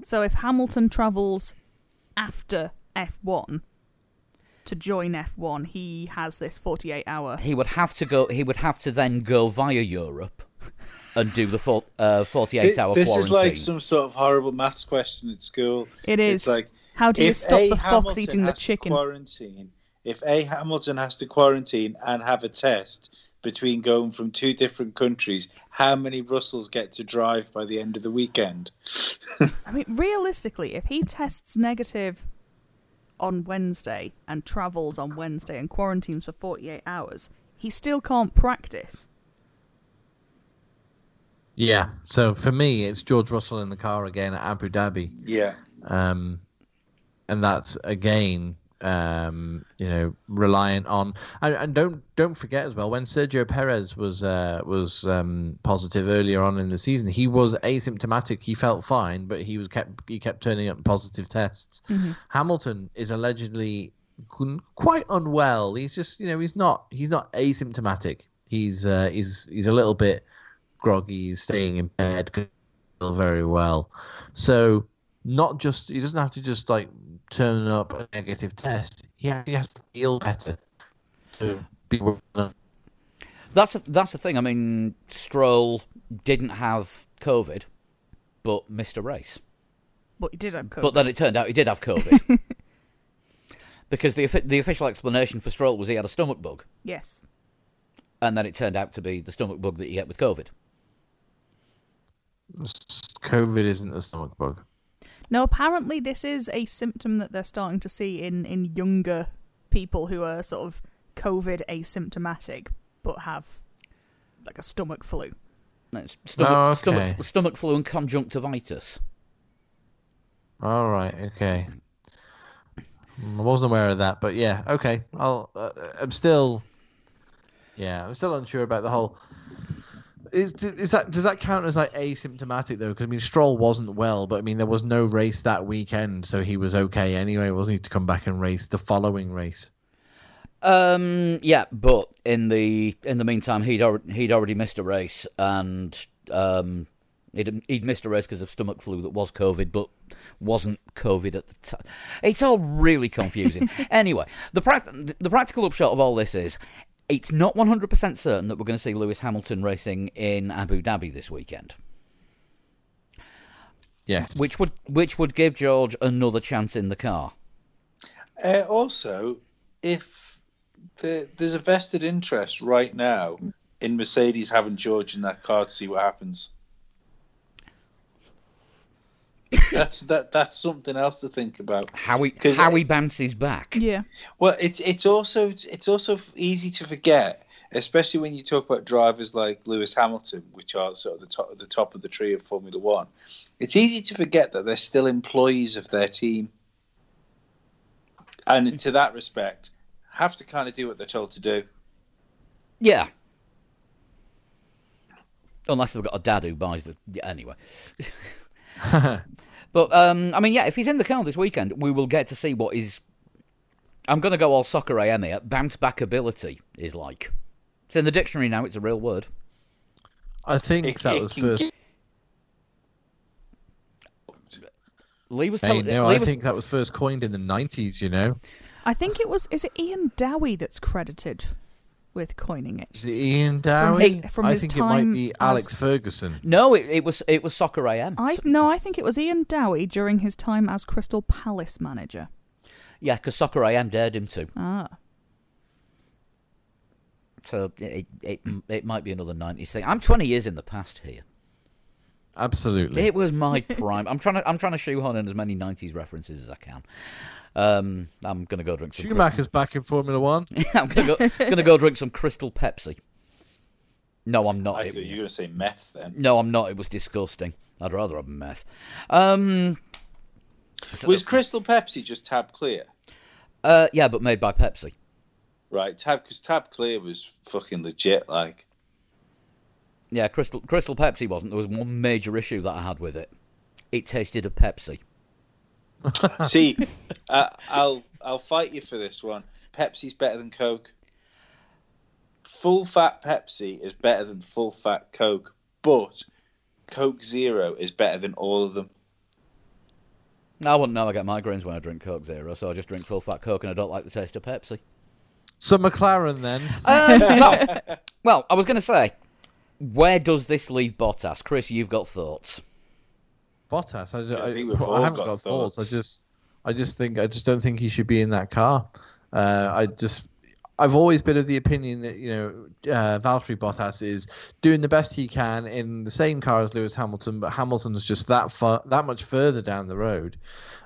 So if Hamilton travels after F1 to join F1, he has this 48 hour. he would have to go. He would have to then go via Europe and do the full, uh, 48 hour this quarantine. is like some sort of horrible maths question at school. It is. It's like How do you stop A. the fox Hamilton eating the has to chicken? Quarantine. If A. Hamilton has to quarantine and have a test between going from two different countries, how many Russells get to drive by the end of the weekend? I mean, realistically, if he tests negative on Wednesday and travels on Wednesday and quarantines for 48 hours, he still can't practice. Yeah. So for me, it's George Russell in the car again at Abu Dhabi. Yeah. um, and that's again, um, you know, reliant on. And, and don't don't forget as well when Sergio Perez was uh, was um, positive earlier on in the season, he was asymptomatic. He felt fine, but he was kept he kept turning up positive tests. Hamilton is allegedly quite unwell. He's just you know he's not he's not asymptomatic. He's uh, he's he's a little bit groggy. He's staying in bed very well. So not just he doesn't have to just like turn up a negative test. He actually has to feel better to be That's a, that's the thing. I mean, Stroll didn't have COVID, but missed a race. But he did have COVID. But then it turned out he did have COVID. because the the official explanation for Stroll was he had a stomach bug, yes. and then it turned out to be the stomach bug that you get with COVID. COVID isn't a stomach bug. No, apparently this is a symptom that they're starting to see in, in younger people who are sort of COVID asymptomatic but have like a stomach flu. It's stomach, Oh, okay. stomach, stomach flu and conjunctivitis. All right, okay. I wasn't aware of that, but yeah, okay. I'll. Uh, I'm still. Yeah, I'm still unsure about the whole. Is, is that does that count as like asymptomatic though? Because I mean, Stroll wasn't well, but I mean, there was no race that weekend, so he was okay anyway, wasn't he? To come back and race the following race. Um, yeah, but in the in the meantime, he'd already, he'd already missed a race, and um, he'd he'd missed a race because of stomach flu that was COVID, but wasn't COVID at the time. It's all really confusing. anyway, the prac- the practical upshot of all this is. It's not 100% certain that we're going to see Lewis Hamilton racing in Abu Dhabi this weekend, Yes. which would which would give George another chance in the car. Uh, also, if the, there's a vested interest right now in Mercedes having George in that car to see what happens. That's that. That's something else to think about. How he 'Cause how he bounces back. Yeah. Well, it's it's also it's also easy to forget, especially when you talk about drivers like Lewis Hamilton, which are sort of the top the top of the tree of Formula One. It's easy to forget that they're still employees of their team, and to that respect, have to kind of do what they're told to do. Yeah. Unless they've got a dad who buys the. Yeah, anyway. but, um, I mean, yeah, if he's in the car this weekend, we will get to see what his. I'm going to go all soccer AM here. Bounce back ability is like. It's in the dictionary now, it's a real word. I think It- that it was first. get- Lee was Hey, no, Lee I was- think that was first coined in the '90s. You know, I think it was. Is it Ian Dowie that's credited with coining is it? it Ian From Dowie? his- from I his think it might time be Alex as- Ferguson. No, it, it was it was soccer AM. I no, I think it was Ian Dowie during his time as Crystal Palace manager. Yeah, because soccer AM dared him to. Ah, So it, it it might be another 90s thing. I'm 20 years in the past here. Absolutely. It was my prime. I'm trying to I'm trying to shoehorn in as many '90s references as I can. Um, I'm gonna go drink some. Schumacher's back in Formula One. I'm gonna go gonna go drink some Crystal Pepsi. No, I'm not. I It- you're going to say meth then. no, I'm not. It was disgusting. I'd rather have meth. Um, so- Was Crystal Pepsi just tab clear? Uh, yeah, but made by Pepsi. Right, Tab because Tab Clear was fucking legit. Like, Yeah, Crystal Crystal Pepsi wasn't. There was one major issue that I had with it. It tasted of Pepsi. see, uh, I'll I'll fight you for this one. Pepsi's better than Coke. Full fat Pepsi is better than full fat Coke, but Coke Zero is better than all of them. Now I wouldn't know. I get migraines when I drink Coke Zero, so I just drink full fat Coke, and I don't like the taste of Pepsi. So McLaren then. Um, well, well, I was going to say, where does this leave Bottas? Chris, you've got thoughts. Bottas. I, I I, think we've I all haven't got got, thoughts. I just, I just think, I just don't think he should be in that car. Uh, I just, I've always been of the opinion that you know, uh, Valtteri Bottas is doing the best he can in the same car as Lewis Hamilton, but Hamilton's just that far, that much further down the road.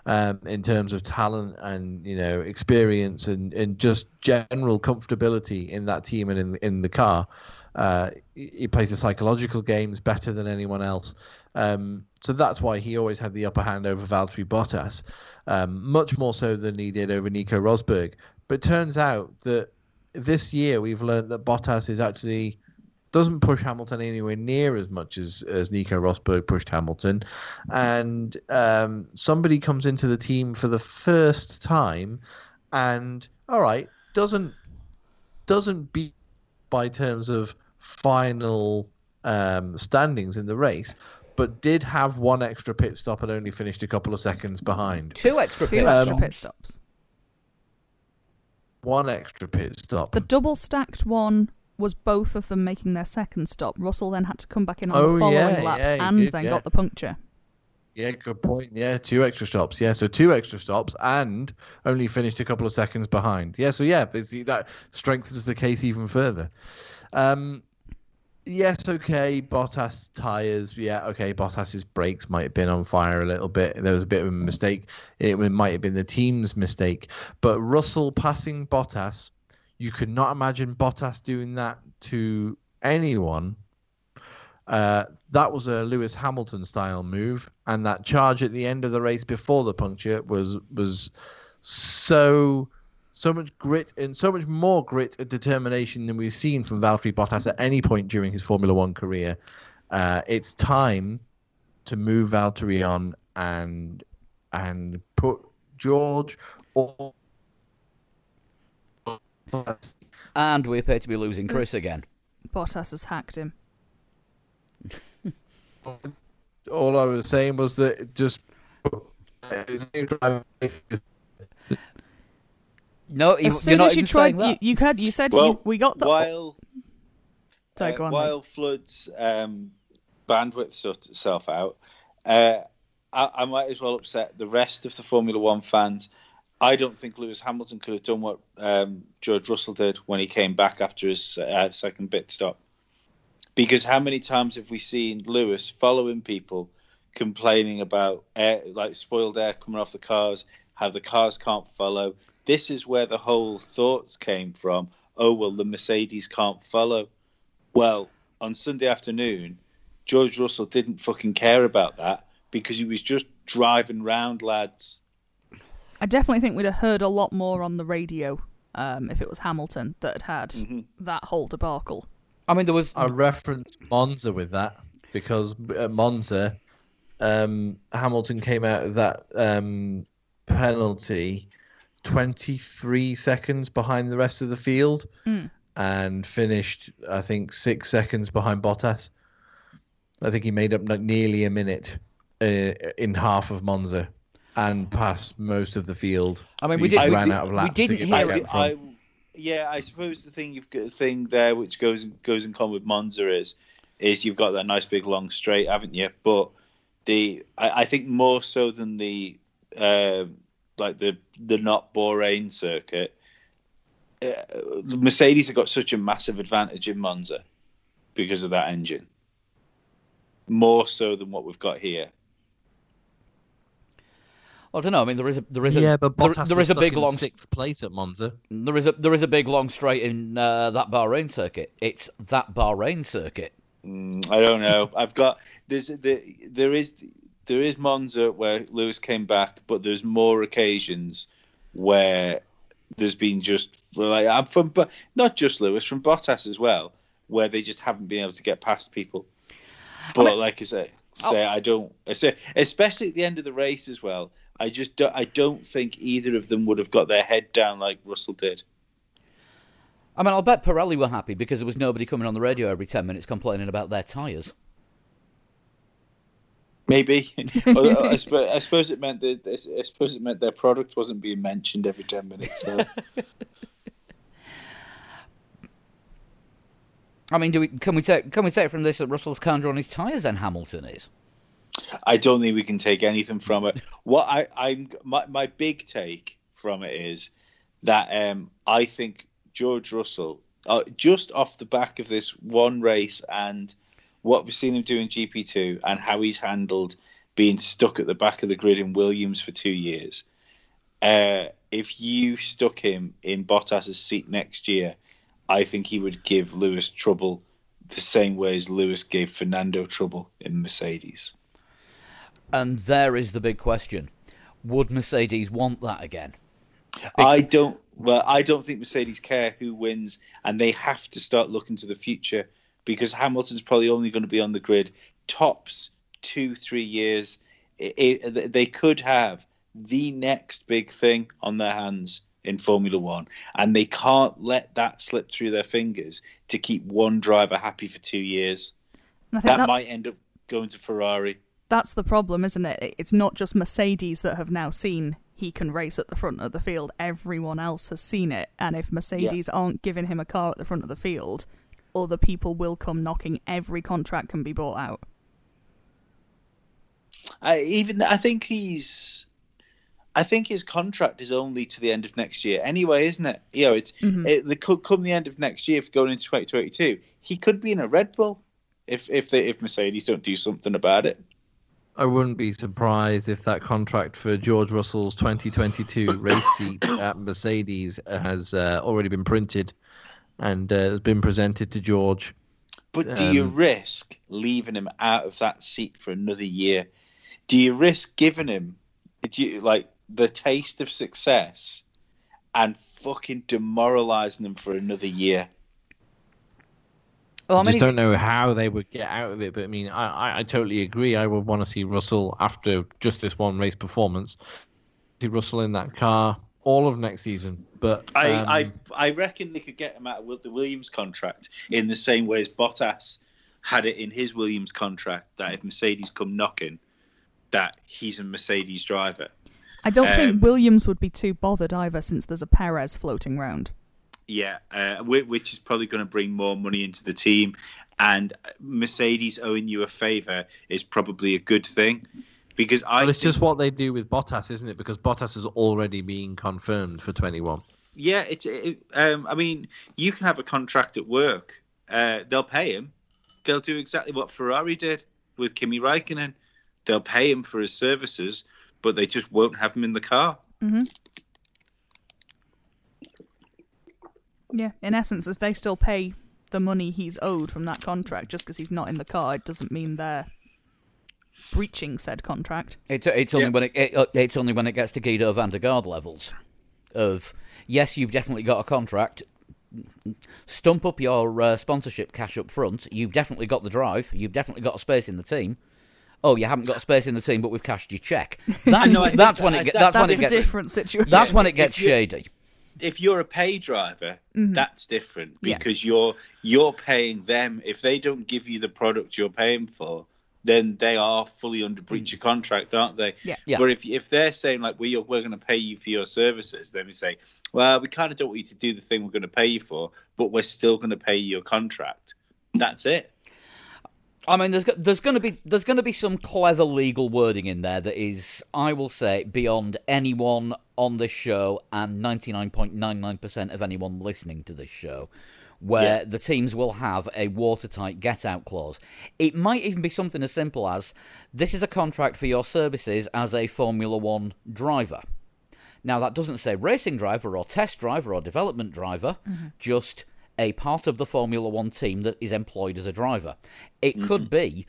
Um, in terms of talent and you know experience and, and just general comfortability in that team and in in the car, uh, he plays the psychological games better than anyone else. Um, so that's why he always had the upper hand over Valtteri Bottas, um, much more so than he did over Nico Rosberg. But turns out that this year we've learned that Bottas is actually doesn't push Hamilton anywhere near as much as, as Nico Rosberg pushed Hamilton. And um, somebody comes into the team for the first time and, all right, doesn't doesn't beat by terms of final um, standings in the race, but did have one extra pit stop and only finished a couple of seconds behind. Two extra Two pit extra Um, pit stops. One extra pit stop. The double stacked one was both of them making their second stop. Russell then had to come back in on Oh, the following yeah, lap yeah, and did, then yeah. got the puncture. Yeah, good point. Yeah, two extra stops. Yeah, so two extra stops and only finished a couple of seconds behind. Yeah, so yeah, that strengthens the case even further. Um, yes, okay, Bottas tires. Yeah, okay, Bottas's brakes might have been on fire a little bit. There was a bit of a mistake. It might have been the team's mistake. But Russell passing Bottas, you could not imagine Bottas doing that to anyone uh, that was a Lewis Hamilton style move, and that charge at the end of the race before the puncture was was so so much grit and so much more grit and determination than we've seen from Valtteri Bottas at any point during his Formula One career. Uh, it's time to move Valtteri on and and put George or And we appear to be losing Chris again. Bottas has hacked him. all I was saying was that just No, As you're soon not as you tried, that. you, you had you said Well, you, we got the. while Sorry, uh, go on then. Flood's um, bandwidth sorts itself out, uh, I, I might as well upset the rest of the Formula One fans. I don't think Lewis Hamilton could have done what um, George Russell did when he came back after his uh, second pit stop. Because how many times have we seen Lewis following people complaining about air, like spoiled air coming off the cars, how the cars can't follow? This is where the whole thoughts came from. Oh well, the Mercedes can't follow. Well, on Sunday afternoon, George Russell didn't fucking care about that because he was just driving round lads. I definitely think we'd have heard a lot more on the radio um, if it was Hamilton that had had Mhm. that whole debacle. I mean, there was. I referenced Monza with that because at Monza, um, Hamilton came out of that um, penalty 23 seconds behind the rest of the field Mm. and finished, I think, six seconds behind Bottas. I think he made up like nearly a minute uh, in half of Monza and passed most of the field. I mean, we He did- we ran did- out of we laps didn't hear it. out. I, yeah, I suppose the thing you've got a thing there which goes goes in common with Monza is is you've got that nice big long straight, haven't you? But the I, I think more so than the uh, like the the not Bahrain circuit, uh, Mercedes have got such a massive advantage in Monza because of that engine. More so than what we've got here. I don't know. I mean, there is a there is a yeah, but there- Bottas there was a big long sixth place at Monza. there is a there is a big long straight in uh, that Bahrain circuit. It's that Bahrain circuit. Mm, I don't know. I've got there's there, there is there is Monza where Lewis came back, but there's more occasions where there's been just like I'm from, but not just Lewis, from Bottas as well, where they just haven't been able to get past people. But mean- like I say, oh. say I don't. I say, especially at the end of the race as well. I just don't, I don't think either of them would have got their head down like Russell did. I mean, I'll bet Pirelli were happy because there was nobody coming on the radio every 10 minutes complaining about their tyres. Maybe. I, suppose, I suppose it meant that I suppose it meant their product wasn't being mentioned every ten minutes. So. I mean, do we can we take can we take from this that Russell's kinder on his tyres than Hamilton is? I don't think we can take anything from it. What I, I'm my, my big take from it is that um, I think George Russell, uh, just off the back of this one race and what we've seen him do in GP2 and how he's handled being stuck at the back of the grid in Williams for two years, uh, if you stuck him in Bottas's seat next year, I think he would give Lewis trouble the same way as Lewis gave Fernando trouble in Mercedes. And there is the big question: Would Mercedes want that again? I don't. Well, I don't think Mercedes care who wins, and they have to start looking to the future because Hamilton's probably only going to be on the grid tops two, three years. It, it, they could have the next big thing on their hands in Formula One, and they can't let that slip through their fingers to keep one driver happy for two years. And I think That might end up going to Ferrari. that's the problem, isn't it? It's not just Mercedes that have now seen he can race at the front of the field. Everyone else has seen it, and if Mercedes aren't giving him a car at the front of the field, other people will come knocking. Every contract can be bought out. I even I think he's I think his contract is only to the end of next year anyway, isn't it? You know, it's it, the could come the end of next year if going into 2022, he could be in a Red Bull if if they if Mercedes don't do something about it. I wouldn't be surprised if that contract for George Russell's 2022 race seat at Mercedes has uh, already been printed and uh, has been presented to George. But do you Um, risk leaving him out of that seat for another year? Do you risk giving him do you, like the taste of success and fucking demoralizing him for another year? Well, I I mean, just don't know how they would get out of it. But I mean, I, I, I totally agree. I would want to see Russell after just this one race performance. See Russell in that car all of next season. But I, um, I I reckon they could get him out of the Williams contract in the same way as Bottas had it in his Williams contract. That if Mercedes come knocking, that he's a Mercedes driver. I don't Um, think Williams would be too bothered either, since there's a Perez floating round. Yeah, uh, which is probably going to bring more money into the team. And Mercedes owing you a favour is probably a good thing because I. Well, it's think- just what they do with Bottas, isn't it? Because Bottas has already been confirmed for 21. Yeah, it's. It, um, I mean, you can have a contract at work. Uh, they'll pay him. They'll do exactly what Ferrari did with Kimi Raikkonen. They'll pay him for his services, but they just won't have him in the car. Mm-hmm. Yeah, in essence, if they still pay the money he's owed from that contract just because he's not in the car, it doesn't mean they're breaching said contract. It's it's only Yeah. when it, it it's only when it gets to Giedo van der Garde levels of yes, you've definitely got a contract. Stump up your uh, sponsorship cash up front. You've definitely got the drive. You've definitely got a space in the team. Oh, you haven't got space in the team, but we've cashed your check. That's know, I think that's when I- it get, that- that's when it gets different situation. that's when it gets shady. If you're a pay driver, that's different Yeah. because you're you're paying them. If they don't give you the product you're paying for, then they are fully under mm. breach of contract, aren't they? Yeah. Yeah. But if if they're saying like we are, we're going to pay you for your services, then we say, well, we kind of don't want you to do the thing we're going to pay you for, but we're still going to pay you your contract. That's it. I mean, there's there's going to be there's going to be some clever legal wording in there that is, I will say, beyond anyone on this show and 99.99% of anyone listening to this show, where Yeah. the teams will have a watertight get out clause. It might even be something as simple as this is a contract for your services as a Formula One driver. Now, that doesn't say racing driver or test driver or development driver, mm-hmm. just a part of the Formula One team that is employed as a driver. It could mm-hmm. be,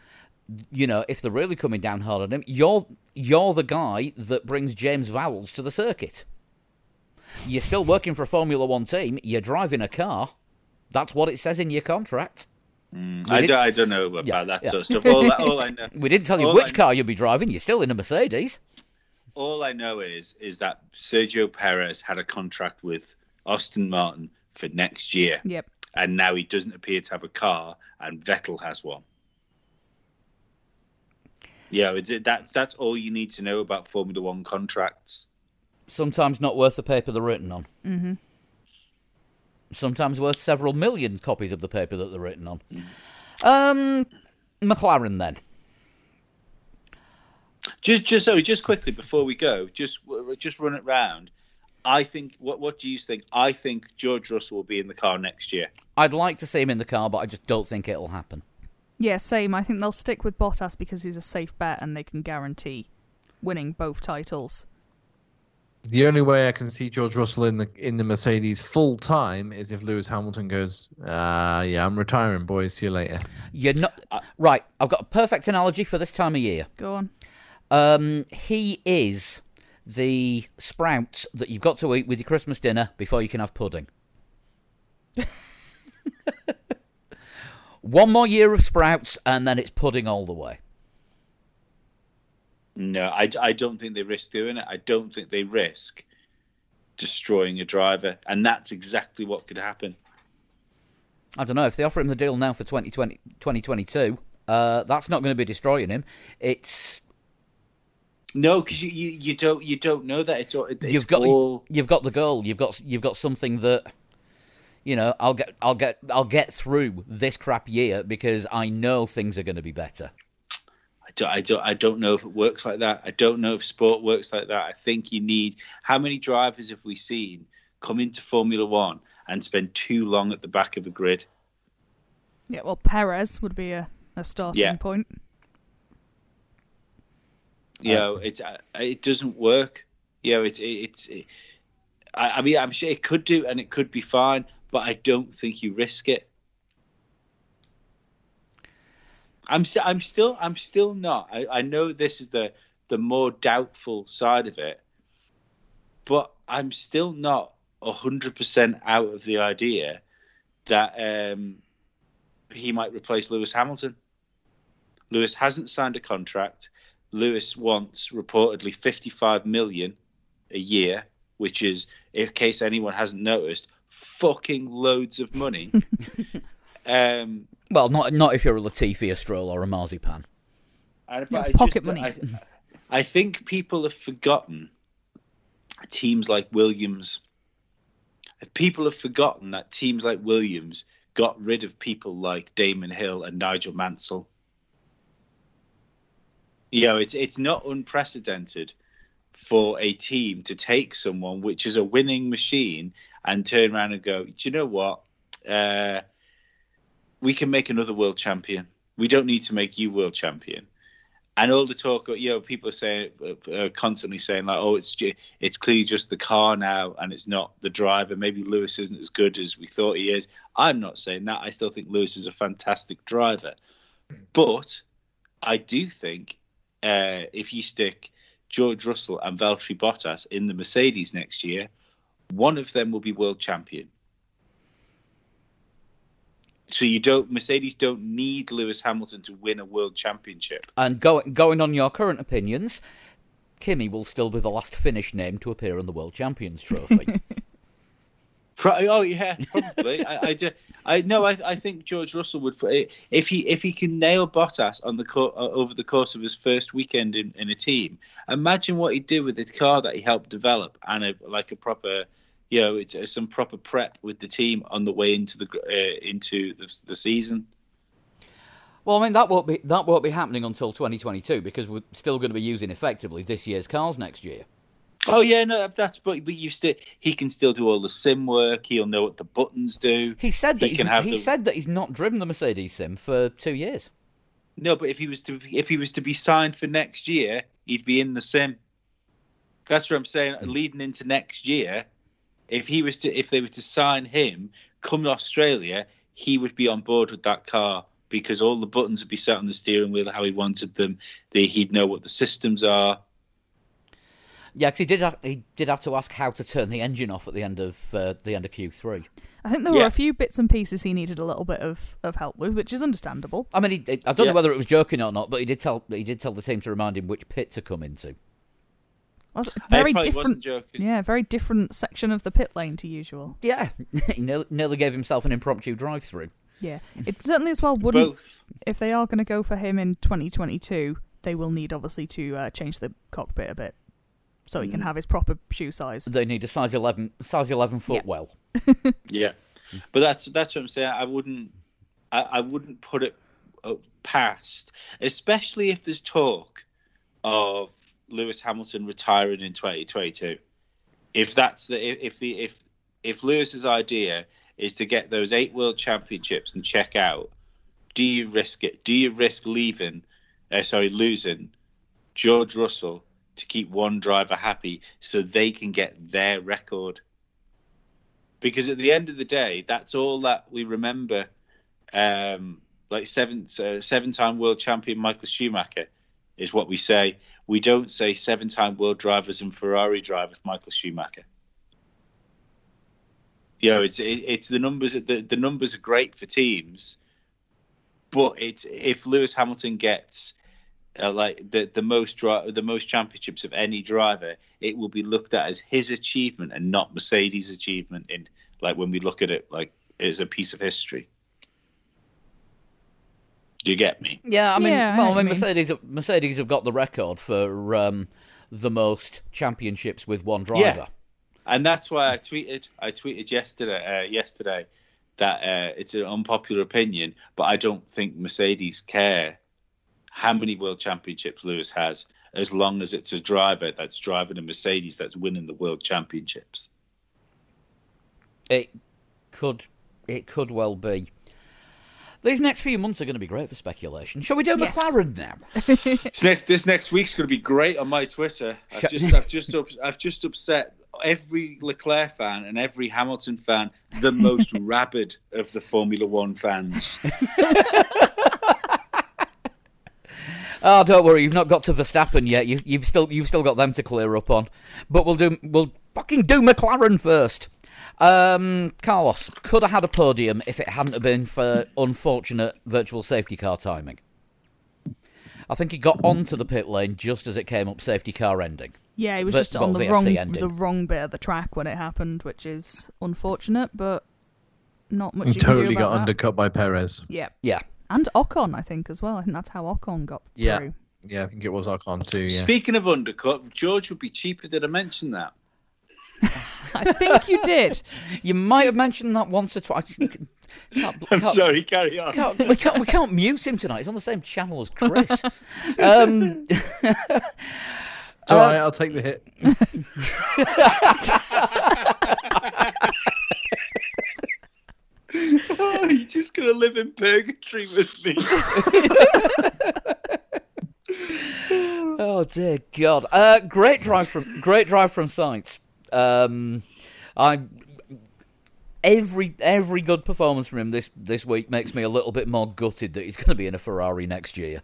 you know, if they're really coming down hard on him, you're, you're the guy that brings James Vowles to the circuit. You're still working for a Formula One team. You're driving a car. That's what it says in your contract. Mm, I, don't, I don't know about Yeah, that yeah. sort of stuff. All, all I know, We didn't tell you which I- car you'll be driving. You're still in a Mercedes. all I know is is that Sergio Perez had a contract with Aston Martin for next year, Yep. and now he doesn't appear to have a car, and Vettel has one. Yeah, it's, that's that's all you need to know about Formula One contracts. Sometimes not worth the paper they're written on. Mm-hmm. Sometimes worth several million copies of the paper that they're written on. Um, McLaren then. Just, just sorry, just quickly before we go, just just run it round. I think. What What do you think? I think George Russell will be in the car next year. I'd like to see him in the car, but I just don't think it'll happen. Yeah, same. I think they'll stick with Bottas because he's a safe bet and they can guarantee winning both titles. The only way I can see George Russell in the in the Mercedes full time is if Lewis Hamilton goes, uh, yeah, I'm retiring, boys. See you later. You're not right. I've got a perfect analogy for this time of year. Go on. Um, he is the sprout that you've got to eat with your Christmas dinner before you can have pudding. One more year of sprouts, and then it's pudding all the way. No, I, I don't think they risk doing it. I don't think they risk destroying a driver, and that's exactly what could happen. I don't know if they offer him the deal now for 2020, 2022. Uh, that's not going to be destroying him. It's No, because you, you, you don't you don't know that it's all. It's you've got all you've got the goal. You've got you've got something that you know. I'll get I'll get I'll get through this crap year because I know things are going to be better. I don't, I don't I don't know if it works like that. I don't know if sport works like that. I think you need how many drivers have we seen come into Formula One and spend too long at the back of a grid? Yeah, well, Perez would be a, a starting Yeah. point. You know, it's uh, it doesn't work. You know, it's it's. It, I, I mean, I'm sure it could do, and it could be fine, but I don't think you risk it. I'm st- I'm still I'm still not. I, I know this is the the more doubtful side of it, but I'm still not hundred percent out of the idea that um, he might replace Lewis Hamilton. Lewis hasn't signed a contract. Lewis wants reportedly 55 million a year, which is, in case anyone hasn't noticed, fucking loads of money. um, Well, not not if you're a Latifi, a Stroll, or a Marzipan. and- Yeah, it's I pocket just- money. I, I think people have forgotten teams like Williams. People have forgotten that teams like Williams got rid of people like Damon Hill and Nigel Mansell. You know, it's it's not unprecedented for a team to take someone which is a winning machine and turn around and go, do you know what? Uh, we can make another world champion. We don't need to make you world champion. And all the talk, you know, people are saying, uh, constantly saying like, "Oh, it's it's clearly just the car now, and it's not the driver. Maybe Lewis isn't as good as we thought he is." I'm not saying that. I still think Lewis is a fantastic driver, but I do think uh, if you stick George Russell and Valtteri Bottas in the Mercedes next year, one of them will be world champion. So you don't Mercedes don't need Lewis Hamilton to win a world championship. And go, going on your current opinions, Kimi will still be the last Finnish name to appear on the World Champions Trophy. Pro- Oh yeah, probably. I, I, do, I no, I, I think George Russell would put it if he if he can nail Bottas on the co- uh, over the course of his first weekend in, in a team. Imagine what he'd do with the car that he helped develop and a, like a proper, you know, it's uh, some proper prep with the team on the way into the uh, into the, the season. well, I mean that won't be that won't be happening until 2022 because we're still going to be using effectively this year's cars next year. Oh yeah, no, that's but but you still he can still do all the sim work. He'll know what the buttons do. He said that He can have he the- said that he's not driven the Mercedes sim for two years. No, but if he was to if he was to be signed for next year, he'd be in the sim. That's what I'm saying. Leading into next year, if he was to if they were to sign him, come to Australia, he would be on board with that car because all the buttons would be set on the steering wheel how he wanted them. They, he'd know what the systems are. Yeah, 'cause he did. Have, he did have to ask how to turn the engine off at the end of uh, the end of Q three. I think there were Yeah. a few bits and pieces he needed a little bit of, of help with, which is understandable. I mean, he, I don't Yeah. know whether it was joking or not, but he did tell he did tell the team to remind him which pit to come into. Was very probably different. wasn't joking. Yeah, very different section of the pit lane to usual. Yeah, he nearly, nearly gave himself an impromptu drive through. Yeah, it certainly as well wouldn't. Both. If they are going to go for him in 2022, they will need obviously to uh, change the cockpit a bit so he can Mm. have his proper shoe size. They need a size eleven size eleven foot Yeah. well. Yeah, but that's that's what I'm saying. I wouldn't, I, I wouldn't put it uh, past, especially if there's talk of Lewis Hamilton retiring in 2022. If that's the if the if if Lewis's idea is to get those eight world championships and check out, do you risk it? Do you risk leaving? Uh, sorry, losing George Russell to keep one driver happy so they can get their record? because at the end of the day, that's all that we remember. Um, like seven uh, seven time world champion Michael Schumacher is what we say. We don't say seven time world drivers and Ferrari drivers Michael Schumacher. You know, it's it, it's the numbers. The, the numbers are great for teams, but it's if Lewis Hamilton gets uh, like the the most dri- the most championships of any driver, it will be looked at as his achievement and not Mercedes' achievement. In like when we look at it like as a piece of history. Do you get me? Yeah, I mean, Yeah, well, what I mean, mean. Mercedes Mercedes have got the record for um, the most championships with one driver. Yeah. And that's why I tweeted. I tweeted yesterday. Uh, yesterday that uh, it's an unpopular opinion, but I don't think Mercedes care how many world championships Lewis has, as long as it's a driver that's driving a Mercedes that's winning the world championships. It could, it could well be. These next few months are going to be great for speculation. Shall we do Yes. McLaren now? This next this next week's going to be great on my Twitter. I've just I've just up, I've just upset every Leclerc fan and every Hamilton fan, the most rabid of the Formula One fans. Oh, don't worry, you've not got to Verstappen yet. You, you've still, you've still got them to clear up on. But we'll do, we'll fucking do McLaren first. Um, Carlos could have had a podium if it hadn't have been for unfortunate virtual safety car timing. I think he got onto the pit lane just as it came up safety car ending. Yeah, he was But- just on the VSC wrong ending. the wrong bit of the track when it happened, which is unfortunate, but not much. And you can do totally about got that. undercut by Perez. Yeah, Yeah, and Ocon, I think as well. I think that's how Ocon got Yeah. through. Yeah, I think it was Ocon too. Yeah. Speaking of undercut, George would be cheaper. Did I mention that? I think you did. you might have mentioned that once or twice. Can't- I'm sorry. Carry on. Can't, we can't we can't mute him tonight. He's on the same channel as Chris. um, all right, I'll take the hit. oh, you're just gonna live in purgatory with me. oh dear God! Uh, great drive from great drive from Sainz. Um, I every every good performance from him this this week makes me a little bit more gutted that he's going to be in a Ferrari next year.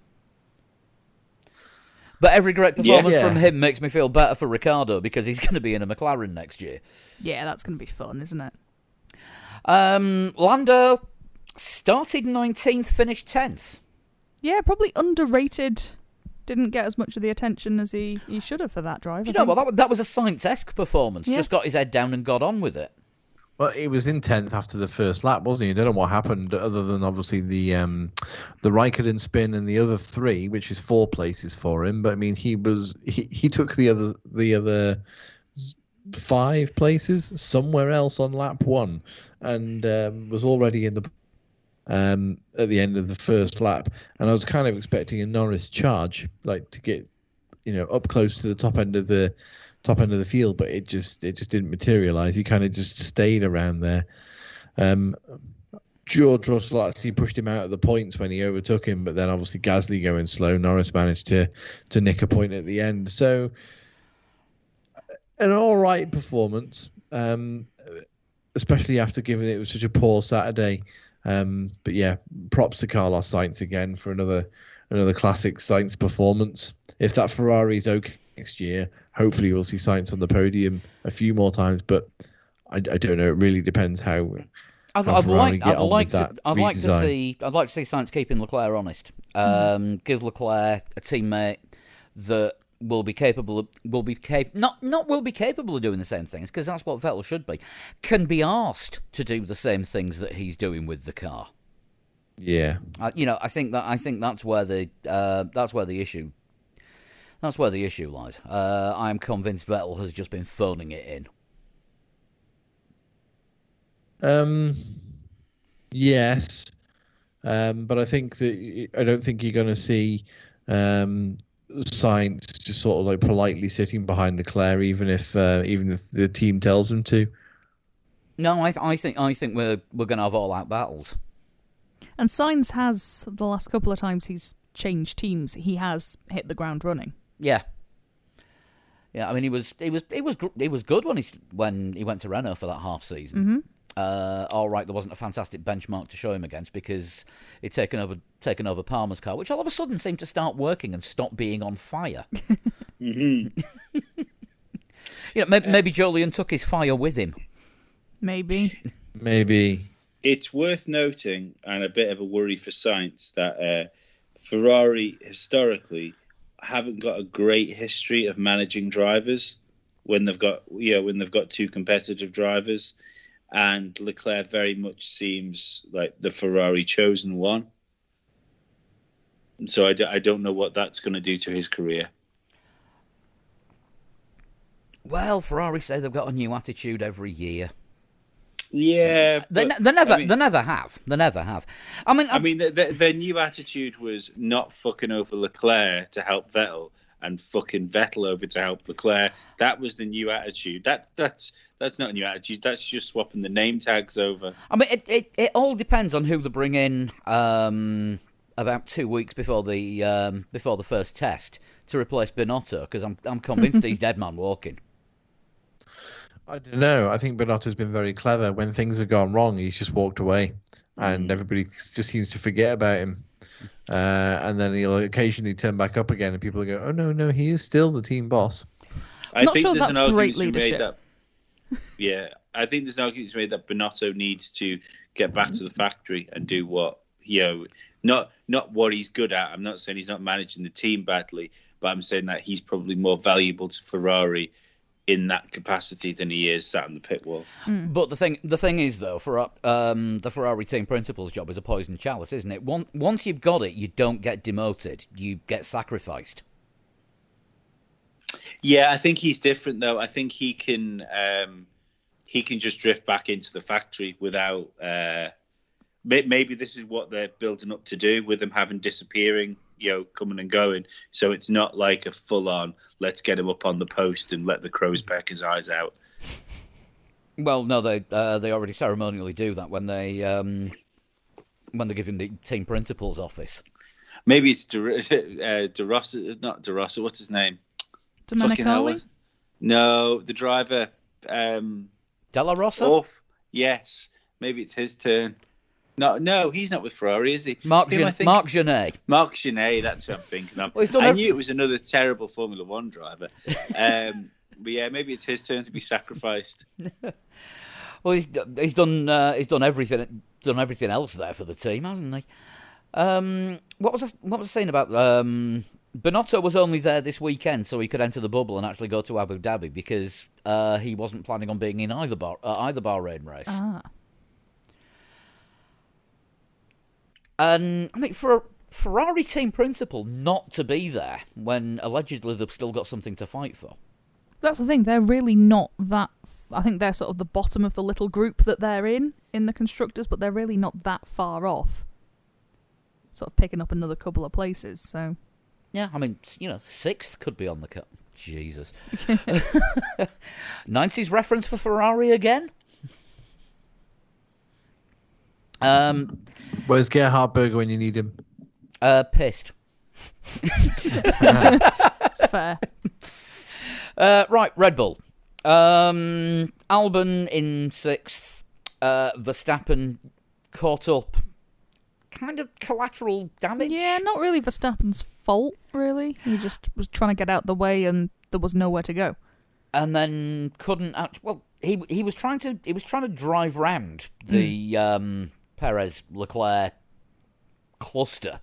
But every great performance Yeah. from him makes me feel better for Ricciardo because he's going to be in a McLaren next year. Yeah, that's going to be fun, isn't it? Um, Lando started 19th, finished 10th. Yeah, probably underrated. Didn't get as much of the attention as he, he should have for that drive. Do I you know think. what? That, that was a Sainz esque performance. Yeah. Just got his head down and got on with it. Well, he was in tenth after the first lap, wasn't he? I don't know what happened, other than obviously the um, the Raikkonen spin and the other three, which is four places for him. But I mean, he was he, he took the other the other five places somewhere else on lap one, and um, was already in the um, at the end of the first lap. And I was kind of expecting a Norris charge, like to get you know up close to the top end of the top end of the field, but it just it just didn't materialize. He kind of just stayed around there. Um, George Russell actually pushed him out of the points when he overtook him, but then obviously Gasly going slow, Norris managed to to nick a point at the end. So an all right performance, um, especially after given it was such a poor Saturday. Um, but yeah, props to Carlos Sainz again for another another classic Sainz performance. If that Ferrari's okay next year, hopefully we'll see Sainz on the podium a few more times. But I, I don't know. It really depends how. I'd, I'd like, I'd like to, I'd like to see, I'd like to see Sainz keeping Leclerc honest. Um, Give Leclerc a teammate that will be capable of, will be cap- not, not will be capable of doing the same things because that's what Vettel should be. Can be asked to do the same things that he's doing with the car. Yeah. You know, I think that I think that's where the uh, that's where the issue that's where the issue lies. Uh, I am convinced Vettel has just been phoning it in. Um, yes, um, but I think that I don't think you're going to see um, Sainz just sort of like politely sitting behind Leclerc, even if uh, even if the team tells him to. No, I, I think I think we're we're going to have all out battles. And Sainz has the last couple of times he's changed teams, he has hit the ground running. Yeah, yeah. I mean, he was he was he was he was good when he when he went to Renault for that half season. Mm-hmm. Uh, all right, there wasn't a fantastic benchmark to show him against because he'd taken over taken over Palmer's car, which all of a sudden seemed to start working and stop being on fire. hmm You know, maybe, maybe Jolyon took his fire with him. Maybe. Maybe. It's worth noting, and a bit of a worry for Sainz, that uh, Ferrari historically haven't got a great history of managing drivers when they've got you know when they've got two competitive drivers, and Leclerc very much seems like the Ferrari chosen one. So I, d- I don't know what that's going to do to his career. Well, Ferrari say they've got a new attitude every year. Yeah, They, but, they never, I mean- they never have. They never have. I mean, I mean, the, the, their new attitude was not fucking over Leclerc to help Vettel and fucking Vettel over to help Leclerc. That was the new attitude. That that's that's not a new attitude. That's just swapping the name tags over. I mean, it, it, it all depends on who they bring in um, about two weeks before the um, before the first test to replace Binotto because I'm I'm convinced he's dead man walking. I don't know. I think Binotto's been very clever. When things have gone wrong, he's just walked away, and Mm. everybody just seems to forget about him. Uh, and then he'll occasionally turn back up again, and people go, "Oh no, no, he is still the team boss." I Not think sure there's an that's argument great to be made leadership. that. Yeah, I think there's an argument to be made that Binotto needs to get back to the factory and do what you know, not not what he's good at. I'm not saying he's not managing the team badly, but I'm saying that he's probably more valuable to Ferrari in that capacity than he is sat on the pit wall. But the thing, the thing is though, for um, the Ferrari team principal's job is a poison chalice, isn't it? Once once you've got it, you don't get demoted; you get sacrificed. Yeah, I think he's different though. I think he can um, he can just drift back into the factory without. Uh, maybe this is what they're building up to do with him having disappearing, you know, coming and going. So it's not like a full on. Let's get him up on the post and let the crows peck his eyes out. Well, no, they uh, they already ceremonially do that when they um, when they give him the team principal's office. Maybe it's De, uh, De Rossa, not De Rossa. What's his name? Fucking hell, Domenicali? No, the driver. Um, de la Rosa, Off. Yes. Maybe it's his turn. No, no, he's not with Ferrari, is he? Mark Who Gen- thinking? Marc Gené. Marc Gené, that's who I'm thinking of. Well, he's done I ev- knew it was another terrible Formula One driver. Um, but yeah, maybe it's his turn to be sacrificed. Well, he's he's done uh, he's done everything done everything else there for the team, hasn't he? Um, what was I, what was I saying about um, Binotto was only there this weekend so he could enter the bubble and actually go to Abu Dhabi because uh, he wasn't planning on being in either bar, uh, either Bahrain race. Ah. And I mean, for a Ferrari team principal not to be there when allegedly they've still got something to fight for. That's the thing. They're really not that. I think they're sort of the bottom of the little group that they're in in the constructors, but they're really not that far off. Sort of picking up another couple of places. So Yeah, I mean, you know, sixth could be on the cut. Jesus. 90s reference for Ferrari again? Um, Where's Gerhard Berger when you need him? uh, pissed. it's fair. Uh, right, Red Bull. Um, Albon in sixth. Uh, Verstappen caught up. Kind of collateral damage. Yeah, not really Verstappen's fault. Really, he just was trying to get out the way and there was nowhere to go. and then couldn't act. Well, he he was trying to he was trying to drive round the um, Perez Leclerc cluster,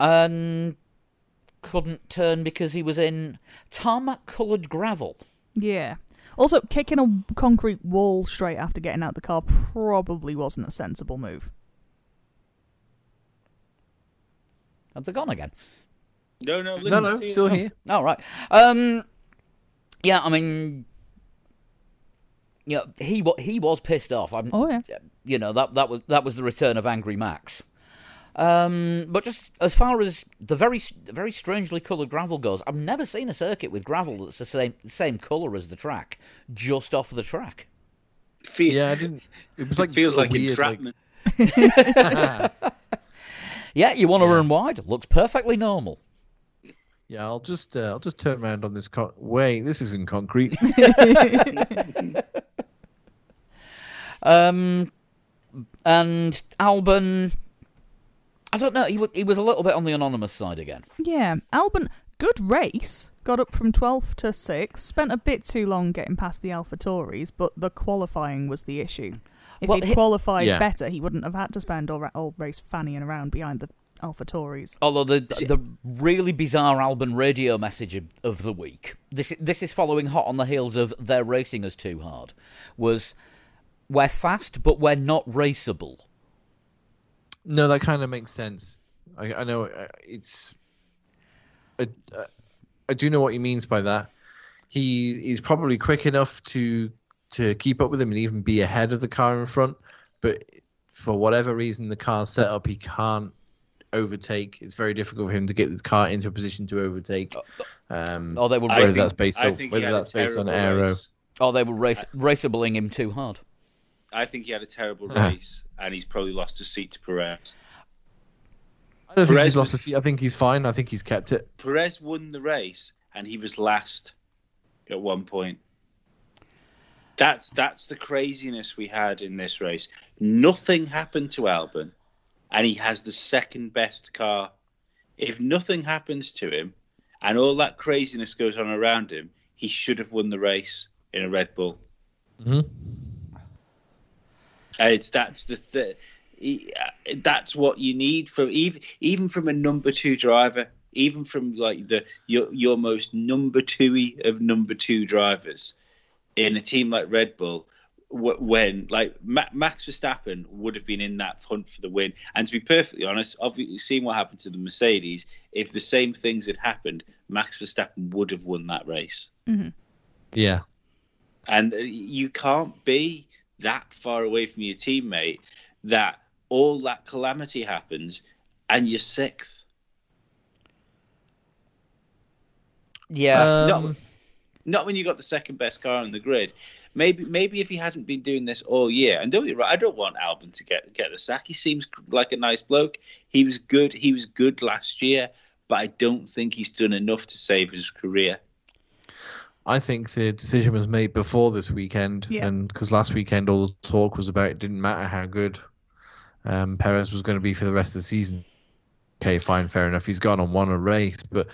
and couldn't turn because he was in tarmac coloured gravel. Yeah. Also, kicking a concrete wall straight after getting out the car probably wasn't a sensible move. Have they gone again? No, no, No, no, to you. still here. All right. Um. Yeah, I mean, yeah, he wa- he was pissed off. I'm, Oh, yeah. you know that that was that was the return of Angry Max. Um, but just as far as the very very strangely coloured gravel goes, I've never seen a circuit with gravel that's the same same colour as the track, just off the track. Fe- Yeah, I didn't. It was like it feels like weird, entrapment. Yeah, you want to run wide? Looks perfectly normal. yeah, I'll just uh, I'll just turn around on this. Con- Wait, this isn't concrete. Um, and Albon, I don't know. He wa- he was a little bit on the anonymous side again. Yeah, Albon, good race. Got up from 12th to 6th. Spent a bit too long getting past the AlphaTauris, but the qualifying was the issue. If Well, he'd he- qualified Yeah. better, he wouldn't have had to spend all, ra- all race fannying around behind the AlphaTauris. Although the the really bizarre Albon radio message of, of the week, this this is following hot on the heels of "They're racing us too hard," was "We're fast, but we're not raceable." no, that kind of makes sense. I, I know uh, it's. I, uh, I do know what he means by that. He is probably quick enough to to keep up with him and even be ahead of the car in front, but for whatever reason, the car's set up, he can't overtake. It's very difficult for him to get the car into a position to overtake. Um, Or they were I whether think- that's based on whether that's based on aero. race. or they were race, raceabling him too hard. I think he had a terrible Ah. race, and he's probably lost a seat to Perez. I don't think he's lost a seat. I think he's fine. I think he's kept it. Perez won the race, and he was last at one point. That's that's the craziness we had in this race. Nothing happened to Albon, and he has the second best car. If nothing happens to him, and all that craziness goes on around him, he should have won the race in a Red Bull. hmm Uh, It's that's the th- uh, that's what you need from even even from a number two driver, even from like the your your most number two of number two drivers in a team like Red Bull. When like Max Verstappen would have been in that hunt for the win, and to be perfectly honest, obviously seeing what happened to the Mercedes, if the same things had happened, Max Verstappen would have won that race. Mm-hmm. Yeah. And uh, you can't be that far away from your teammate that all that calamity happens and you're sixth. Yeah, Um, Not when you got the second best car on the grid. Maybe maybe if he hadn't been doing this all year, and don't get me wrong, I don't want Albon to get get the sack. He seems like a nice bloke. He was good. He was good last year, but I don't think he's done enough to save his career. I think the decision was made before this weekend, Yeah. and because last weekend all the talk was about it didn't matter how good um, Perez was going to be for the rest of the season. Okay, fine, fair enough. He's gone and won a race, but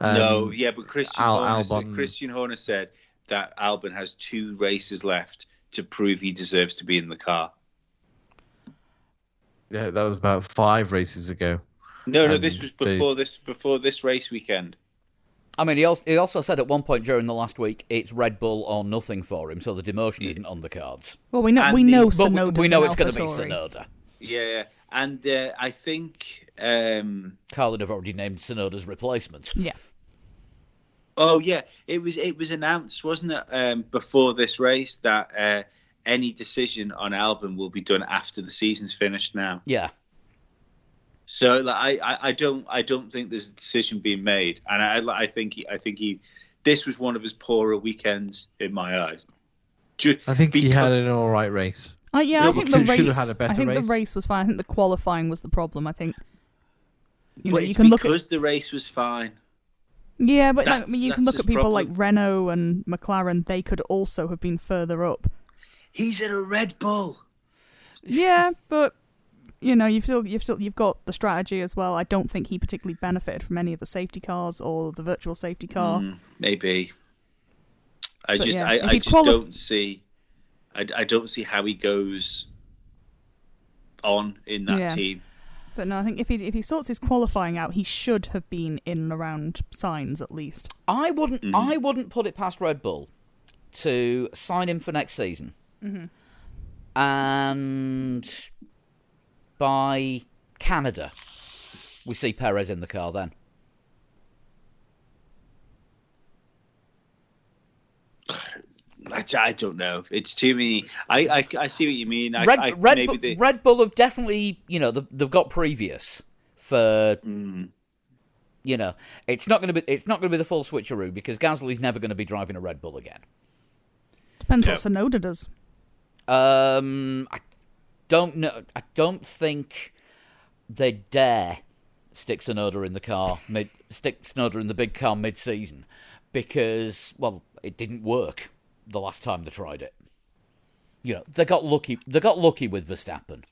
um, no, yeah, but Christian Al- Horner, said, Albon- Christian Horner said that Albon has two races left to prove he deserves to be in the car. yeah, that was about five races ago. No, no, And this was they- before this before this race weekend. I mean, he also, he also said at one point during the last week it's Red Bull or nothing for him, so the demotion isn't on the cards. Well, we know And we the- know But we, we know it's going to be AlphaTauri. Tsunoda. Yeah, yeah. and uh, I think. Um, Carlin have already named Tsunoda's replacement. Yeah. oh yeah, it was it was announced, wasn't it, um, before this race that uh, any decision on Albon will be done after the season's finished now. Yeah, So like, I, I, I don't I don't think there's a decision being made, and I I think he, I think he this was one of his poorer weekends in my eyes. Ju- I think he had an all right race. Uh, yeah, No, I think the race. had a better I think race. the race was fine. I think the qualifying was the problem. I think. You know, but you can look at because the race was fine. yeah, but like, I mean, you can look at his people like problem. Renault and McLaren. They could also have been further up. He's in a Red Bull. Yeah, but you know, you've still you've still you've got the strategy as well. I don't think he particularly benefited from any of the safety cars or the virtual safety car. Mm, maybe. I But just, yeah, I, I just qualif- don't see, I, I don't see how he goes on in that Yeah. team. But no, I think if he if he sorts his qualifying out, he should have been in and around Sainz at least. I wouldn't. Mhm. I wouldn't put it past Red Bull to sign him for next season, and by Canada, we see Perez in the car. Then I, I don't know. It's too many. I, I, I see what you mean. I, Red I, Red, maybe Bull, they, Red Bull have definitely, you know, they've, they've got previous for Mm, you know, it's not going to be it's not going to be the full switcheroo because Gasly's never going to be driving a Red Bull again. Depends Yeah. what Tsunoda does. Um, I don't know. I don't think they dare stick Tsunoda in the car mid stick Tsunoda in the big car mid season because well, it didn't work the last time they tried it. You know, they got lucky. They got lucky with Verstappen.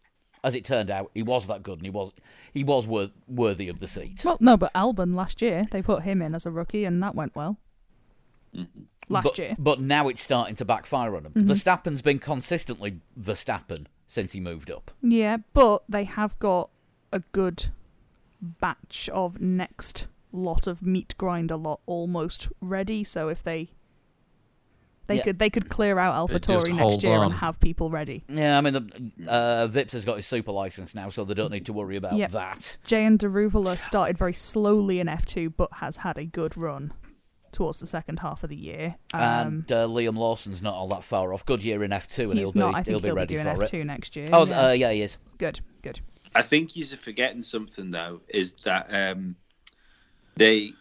As it turned out, he was that good, and he was he was wor- worthy of the seat. Well, no, but Albon last year they put him in as a rookie, and that went well. Mm-hmm. Last but, year, But now it's starting to backfire on him. Mm-hmm. Verstappen's been consistently Verstappen since he moved up. yeah, but they have got a good batch of next lot of meat grinder lot almost ready. So if they they Yeah. could they could clear out AlphaTauri next year on. and have people ready. Yeah, I mean, the, uh, Vips has got his super license now, so they don't need to worry about Yeah. that. Jehan Daruvala started very slowly in F2, but has had a good run towards the second half of the year. Um, and uh, Liam Lawson's not all that far off. Good year in F2, and he's he'll not. be I think he'll be ready doing for F2 it. next year. Oh, yeah. uh, yeah, he is. good, good. I think he's forgetting something though. Is that um, they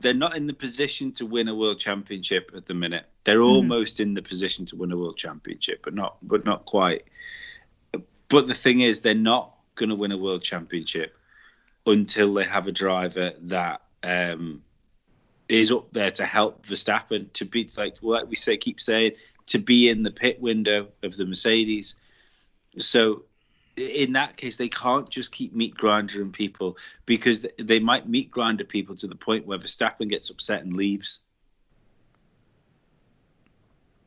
they're not in the position to win a world championship at the minute. They're almost in the position to win a world championship, but not but not quite. But the thing is, they're not going to win a world championship until they have a driver that um, is up there to help Verstappen to be like what we say, keep saying, to be in the pit window of the Mercedes. So in that case, they can't just keep meat grinding people because they might meat grinder people to the point where Verstappen gets upset and leaves.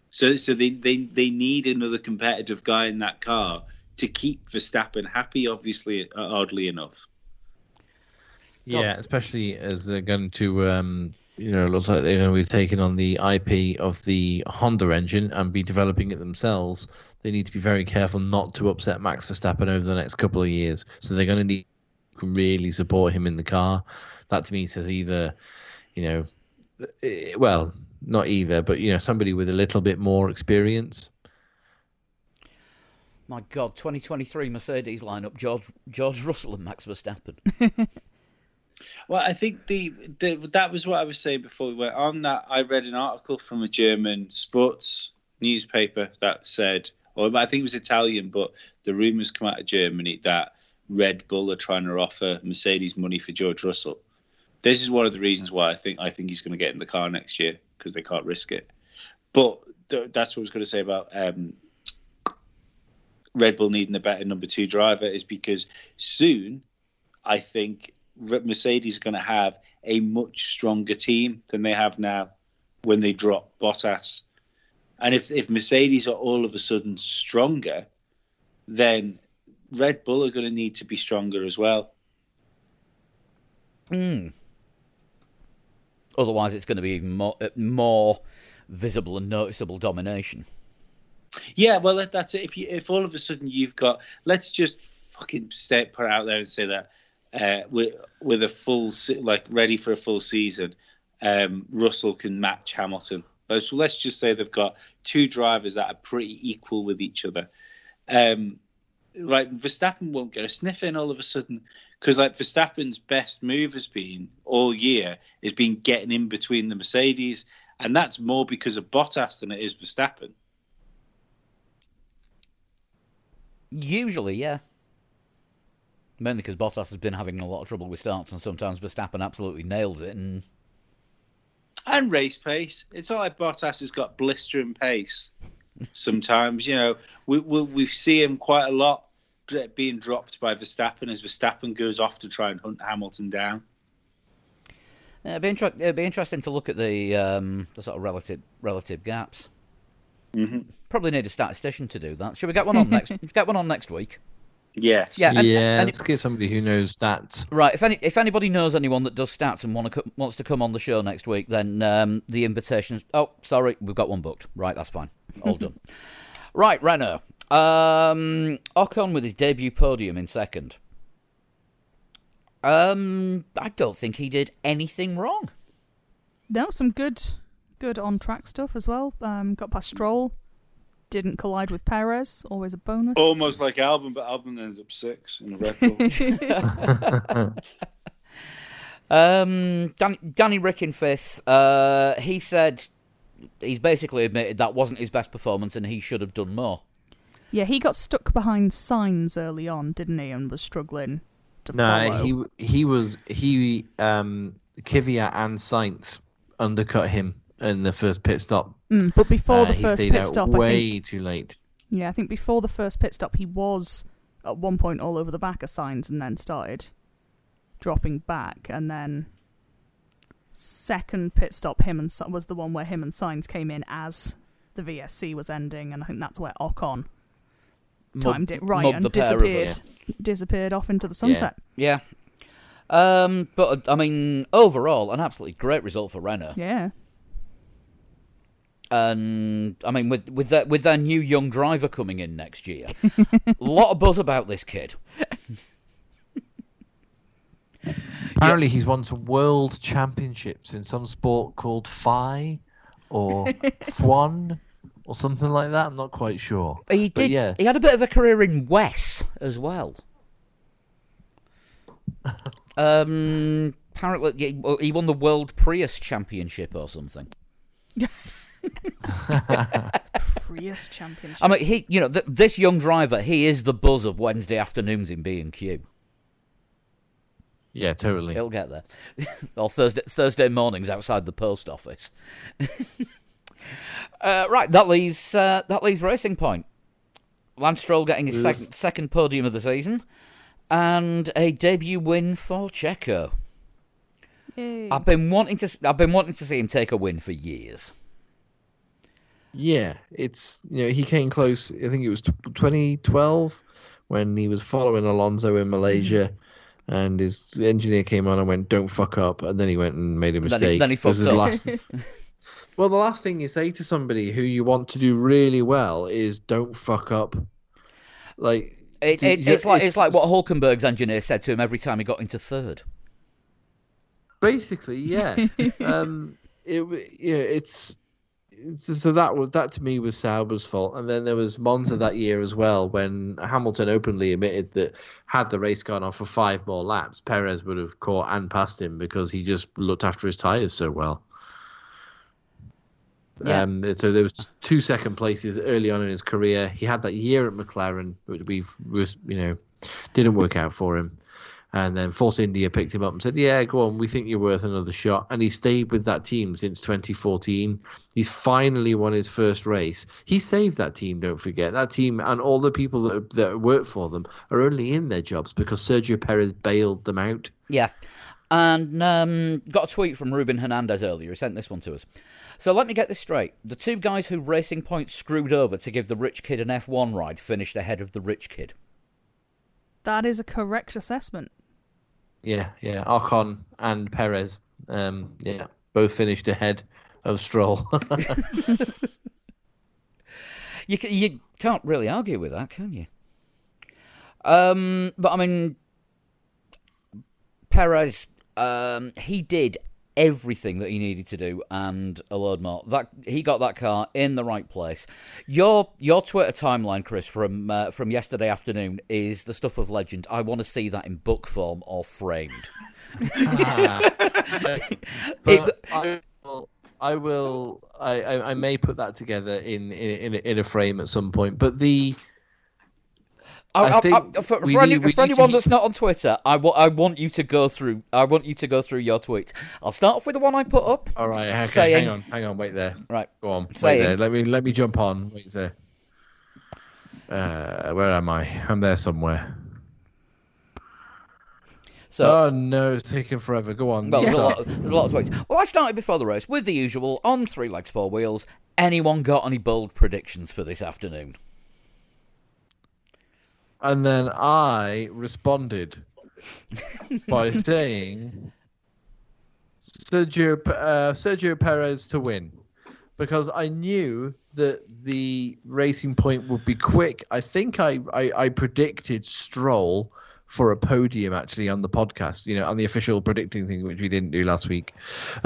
So, so they, they, they need another competitive guy in that car to keep Verstappen happy. Obviously, uh, oddly enough. Yeah, especially as they're going to, um, you know, looks like they're going to be taking on the IP of the Honda engine and be developing it themselves. They need to be very careful not to upset Max Verstappen over the next couple of years. So they're going to need to really support him in the car. That to me says either, you know, eh, well, not either, but you know, somebody with a little bit more experience. My God, 2023 Mercedes lineup: George George Russell and Max Verstappen. Well, I think the, the that was what I was saying before we went on. That I read an article from a German sports newspaper that said, or I think it was Italian, but the rumours come out of Germany that Red Bull are trying to offer Mercedes money for George Russell. This is one of the reasons why I think I think he's going to get in the car next year because they can't risk it. But th- that's what I was going to say about um, Red Bull needing a better number two driver is because soon, I think Mercedes is going to have a much stronger team than they have now when they drop Bottas. And if, if Mercedes are all of a sudden stronger, then Red Bull are going to need to be stronger as well. Mm. Otherwise, it's going to be even more uh, more visible and noticeable domination. Yeah, well, that- that's it. If you, if all of a sudden you've got, let's just fucking step put it out there and say that uh, with with a full like ready for a full season, um, Russell can match Hamilton. Let's let's just say they've got two drivers that are pretty equal with each other. Um, Verstappen won't get a sniff in all of a sudden because like Verstappen's best move has been all year has been getting in between the Mercedes, and that's more because of Bottas than it is Verstappen. Usually, yeah. Mainly because Bottas has been having a lot of trouble with starts, and sometimes Verstappen absolutely nails it. And and race pace. It's not like Bottas has got blistering pace. Sometimes, you know, we we we see him quite a lot being dropped by Verstappen as Verstappen goes off to try and hunt Hamilton down. Yeah, it'd, be inter- it'd be interesting to look at the um, the sort of relative relative gaps. hmm Probably need a statistician to do that. Should we get one on next? get one on next week? Yes. Yeah. and- yeah, and let's get somebody who knows that. Right. If any if anybody knows anyone that does stats and want to co- wants to come on the show next week, then um, the invitations. Oh, sorry, we've got one booked. Right, that's fine. All done. Right, Renault. Um, Ocon with his debut podium in second. Um, I don't think he did anything wrong. No, some good, good on track stuff as well. Um, got past Stroll, didn't collide with Perez. Always a bonus. Almost like Albon, but Albon ends up six in a record. Um, Dan- Danny Rick in fifth. Uh, he said he's basically admitted that wasn't his best performance and he should have done more. Yeah, he got stuck behind Sainz early on, didn't he, and was struggling to No, follow. he he was he um Kvyat and Sainz undercut him in the first pit stop. Mm, but before Uh, the first stayed pit out stop, I way think, too late. yeah, I think before the first pit stop, he was at one point all over the back of Sainz, and then started dropping back, and then second pit stop, him and Si- was the one where him and Sainz came in as the VSC was ending, and I think that's where Ocon timed it right and the pair of them. disappeared, disappeared off into the sunset. Yeah. Um, but I mean, overall, an absolutely great result for Renault. Yeah, And I mean, with with their, with their new young driver coming in next year, a lot of buzz about this kid. Apparently, he's won some world championships in some sport called Phi or Fwan or something like that. I'm not quite sure. He But did. yeah. He had a bit of a career in Wes as well. um, apparently, well, he won the World Prius Championship or something. Prius Championship. I mean, he, you know, th- this young driver, he is the buzz of Wednesday afternoons in B and Q. Yeah, totally. He'll get there, or Thursday Thursday mornings outside the post office. uh, right, that leaves uh, that leaves Racing Point. Lance Stroll getting his second second podium of the season, and a debut win for Checo. Yay. I've been wanting to I've been wanting to see him take a win for years. Yeah, it's you know he came close. I think it was t- 2012 when he was following Alonso in Malaysia, and his engineer came on and went, "Don't fuck up," and then he went and made a Then he- mistake. then he This is fucked up. last- well, the last thing you say to somebody who you want to do really well is, "Don't fuck up." Like It, it, it's like it's like what Hulkenberg's engineer said to him every time he got into third. Basically, yeah. um, it yeah, it's, it's so that was that to me was Sauber's fault, and then there was Monza that year as well when Hamilton openly admitted that had the race gone on for five more laps, Perez would have caught and passed him because he just looked after his tires so well. Yeah. Um, so there was two second places early on in his career. He had that year at McLaren, which we was you know didn't work out for him. And then Force India picked him up and said, "Yeah, go on. We think you're worth another shot." And he stayed with that team since 2014. He's finally won his first race. He saved that team. Don't forget that team and all the people that that work for them are only in their jobs because Sergio Perez bailed them out. Yeah. And um, got a tweet from Ruben Hernandez earlier. He sent this one to us. So let me get this straight. The two guys who Racing Point screwed over to give the rich kid an F1 ride finished ahead of the rich kid. that is a correct assessment. Yeah, yeah. Ocon and Perez, um, yeah, both finished ahead of Stroll. You, you can't really argue with that, can you? Um, but I mean, Perez, um, he did everything that he needed to do and a load more. That he got that car in the right place. Your your Twitter timeline, Chris, from uh, from yesterday afternoon is the stuff of legend. I want to see that in book form or framed. but I will, I will, I, I, may put that together in in in a frame at some point. But the I, I I- I- for, for, any, need- for anyone to- that's not on Twitter, I want you to go through. I want you to go through your tweets. I'll start off with the one I put up. all right, okay, Saying- hang on, hang on, wait there, Right. go on, wait there. Let me let me jump on. Wait there. Uh, where am I? I'm there somewhere. So, oh no, it's taking forever. Go on. well, there's a, lot, there's a lot of ways. Well, I started before the race with the usual on three legs, four wheels. Anyone got any bold predictions for this afternoon? And then I responded by saying Sergio uh, Sergio Perez to win because I knew that the racing point would be quick. I think I, I, I predicted Stroll for a podium actually on the podcast, you know, on the official predicting thing, which we didn't do last week.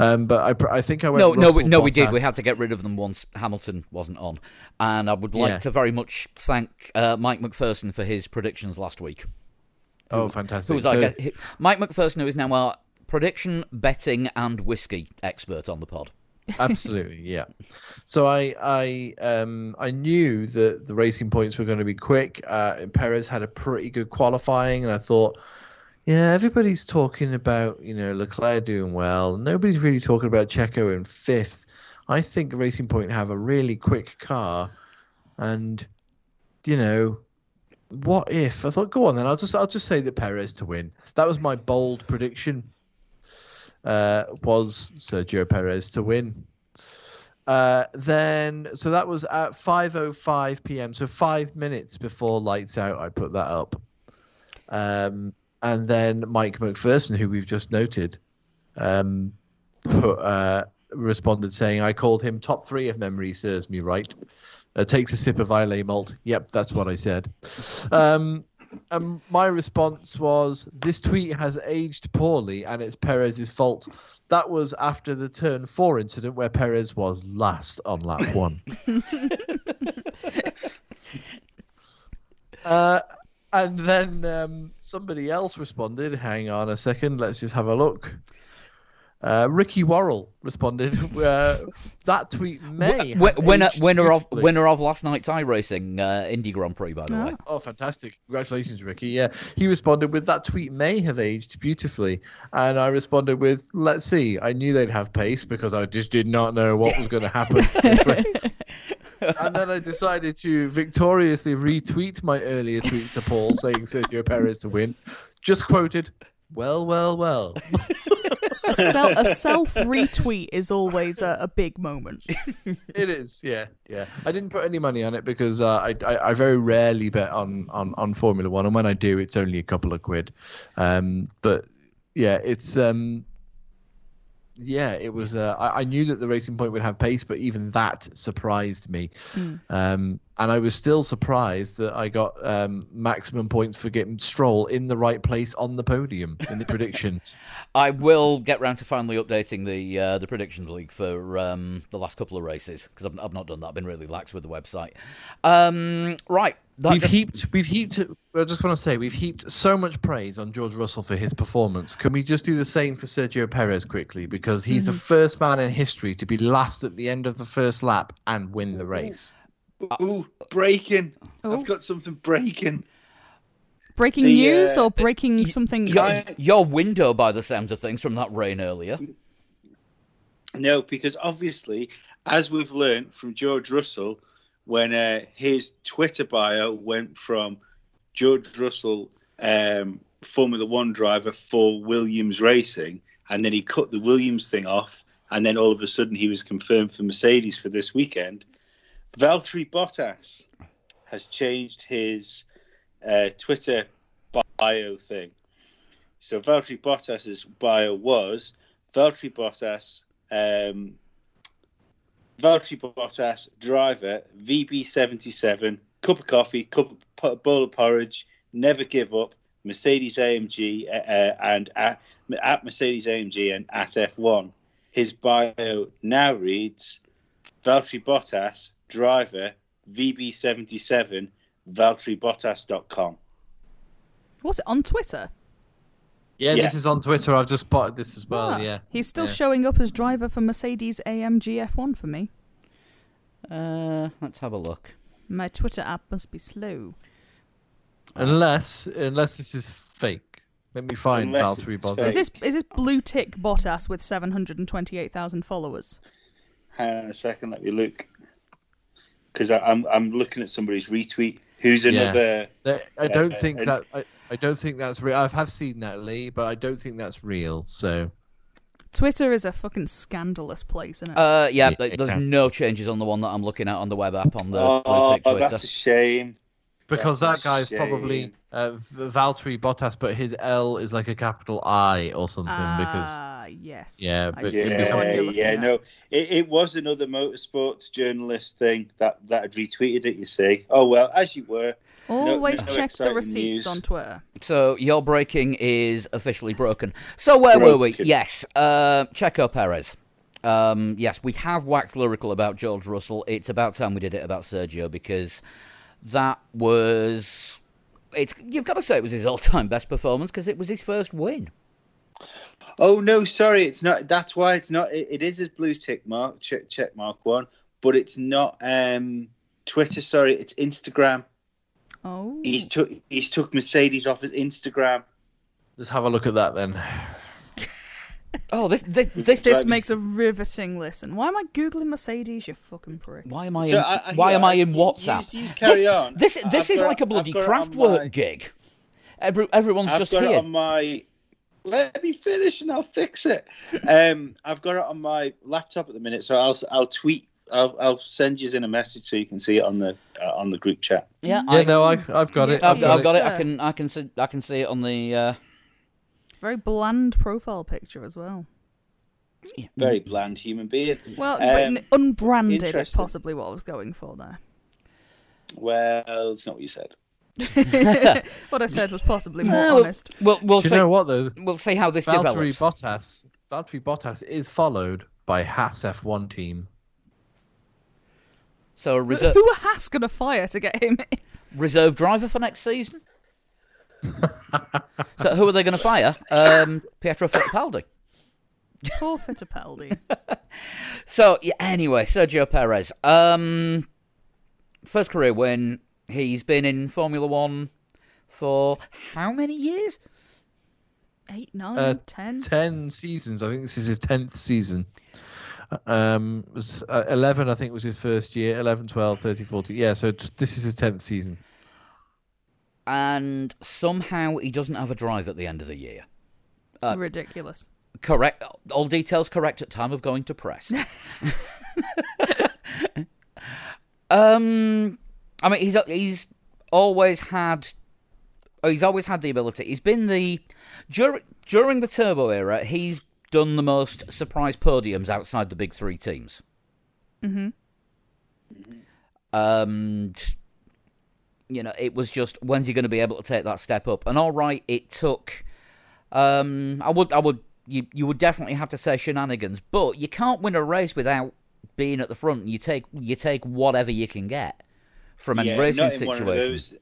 Um, but I, I think I went. No, no, we, no, we did. We had to get rid of them once Hamilton wasn't on, and I would like Yeah. to very much thank uh, Mike McPherson for his predictions last week. Oh, fantastic! Who's So- I guess, Mike McPherson, who is now our prediction, betting, and whiskey expert on the pod. Absolutely, yeah. So I I um I knew that the racing points were going to be quick. Uh, Perez had a pretty good qualifying, and I thought, yeah, everybody's talking about you know Leclerc doing well. Nobody's really talking about Checo in fifth. I think Racing Point have a really quick car, and you know. What if I thought? Go on, then. I'll just I'll just say that Perez to win. That was my bold prediction. Uh, was Sergio Perez to win. Uh, then, so that was at 5:05 p.m. So five minutes before lights out, I put that up. Um, and then Mike McPherson, who we've just noted, um, put uh, responded saying, "I called him top three if memory serves me right." Uh, takes a sip of Islay malt. Yep, that's what I said. Um, and my response was, "This tweet has aged poorly, and it's Perez's fault." That was after the turn four incident where Perez was last on lap one. uh, and then um, somebody else responded. Hang on a second. Let's just have a look. Uh, Ricky Worrell responded. Uh, that tweet may have winner, winner of winner of last night's iRacing uh, Indy Grand Prix, by the Ah. way. Oh, fantastic. Congratulations, Ricky. Yeah. He responded with that tweet may have aged beautifully. And I responded with, let's see. I knew they'd have pace because I just did not know what was going to happen. and then I decided to victoriously retweet my earlier tweet to Paul saying Sergio Perez to win. Just quoted, well, well, well. A, sel- a self retweet is always a, a big moment. It is, yeah, yeah. I didn't put any money on it because uh, I, I I very rarely bet on, on, on Formula One, and when I do, it's only a couple of quid. Um, but yeah, it's um, yeah, it was. Uh, I, I knew that the Racing Point would have pace, but even that surprised me. Um, and I was still surprised that I got um, maximum points for getting Stroll in the right place on the podium in the predictions. I will get round to finally updating the uh, the predictions league for um, the last couple of races because I've, I've not done that. I've been really lax with the website. Um, right, we've just- heaped we've heaped I just want to say we've heaped so much praise on George Russell for his performance. Can we just do the same for Sergio Perez quickly because he's the first man in history to be last at the end of the first lap and win the race. Ooh, breaking! Oh. I've got something breaking. Breaking The, news uh, or breaking something? your, your window, by the sounds of things, from that rain earlier. No, because obviously, as we've learned from George Russell, when uh, his Twitter bio went from George Russell, um, Formula One driver for Williams Racing, and then he cut the Williams thing off, and then all of a sudden he was confirmed for Mercedes for this weekend. Valtteri Bottas has changed his uh, Twitter bio thing. So Valtteri Bottas's bio was Valtteri Bottas, um, Valtteri Bottas, driver, VB77, cup of coffee, cup of bowl of porridge, never give up, Mercedes AMG, uh, uh, and at, at Mercedes AMG and at F1. His bio now reads Valtteri Bottas, driver, VB77, ValtteriBottas.com. Was it on Twitter? Yeah, Yeah. this is on Twitter. I've just spotted this as well. Ah, Yeah, He's still Yeah. showing up as driver for Mercedes AMG F1 for me. Uh, let's have a look. My Twitter app must be slow. unless unless this is fake. Let me find Unless Valtteri Bottas. Is this is this blue tick Bottas with seven hundred and twenty eight thousand followers? Hang on a second, let me look. Because I'm I'm looking at somebody's retweet. who's another. That- I don't Uh, think and- that I, I don't think that's real. I have seen that Lee, but I don't think that's real. So Twitter is a fucking scandalous place, isn't it? Uh, yeah, Yeah, there's yeah. no changes on the one that I'm looking at on the web app on the Oh, Bluetick Twitter. that's a shame. Because that a guy's probably shame. uh, Valtteri Bottas, but his L is like a capital I or something. because Ah, yes. Yeah, but- Yeah, Yeah, yeah, at. no, it, it was another motorsports journalist thing that that had retweeted it. You see, oh well, as you were. Always no check the receipts news. on Twitter. So your breaking is officially broken. So where were we? Yes, uh, Checo Perez. Um, yes, we have waxed lyrical about George Russell. It's about time we did it about Sergio because that was. It's you've got to say it was his all-time best performance because it was his first win. Oh no, sorry, it's not. That's why it's not. It, it is his blue tick mark, check, check mark one, but it's not um, Twitter. Sorry, it's Instagram. Oh. He's took he's took Mercedes off his Instagram. let's have a look at that then. Oh, this this this, This makes a riveting listen. Why am I googling Mercedes, you fucking prick? Why am I in, So I- I- why am I yeah, in WhatsApp? you- you carry this, on. This I've this is got like it- a bloody I've got it craft on work my- gig. Every, everyone's I've just got here. it on my. Let me finish and I'll fix it. Um, I've got it on my laptop at the minute, so I'll I'll tweet. I'll I'll send you in a message so you can see it on the uh, on the group chat. yeah, Yeah, I, no, I, I've got it. I've, I've got it. I can I can see I can see it on the. Uh, Very bland profile picture as well. Very bland human being. Well, Um, but unbranded is possibly what I was going for there. Well, it's not what you said. what I said was possibly more well, honest. We'll we'll Do see. you know what though? We'll see how this Valtteri develops. Bottas. Valtteri Bottas is followed by Haas F1 team. So a Who are Haas going to fire to get him in? reserve driver for next season. so who are they going to fire? Um, Pietro Fittipaldi. Poor Fittipaldi. So yeah, anyway, Sergio Perez. Um, first career win. He's been in Formula One for how many years? Eight, nine, Uh, ten. Ten seasons. I think this is his tenth season. Um, was, uh, 11, I think, was his first year. 11, 12, 13, 14. Yeah, so t- this is his tenth season. And somehow he doesn't have a drive at the end of the year. uh, Ridiculous. Correct. All details correct at time of going to press. um, I mean, he's he's always had, he's always had the ability. He's been the during during the turbo era. He's done the most surprise podiums outside the big three teams. hmm Um, you know, it was just when's he going to be able to take that step up? And all right, it took. Um, I would, I would, you, you would definitely have to say shenanigans, but you can't win a race without being at the front. You take, you take whatever you can get from any yeah, racing not in one of situation. those.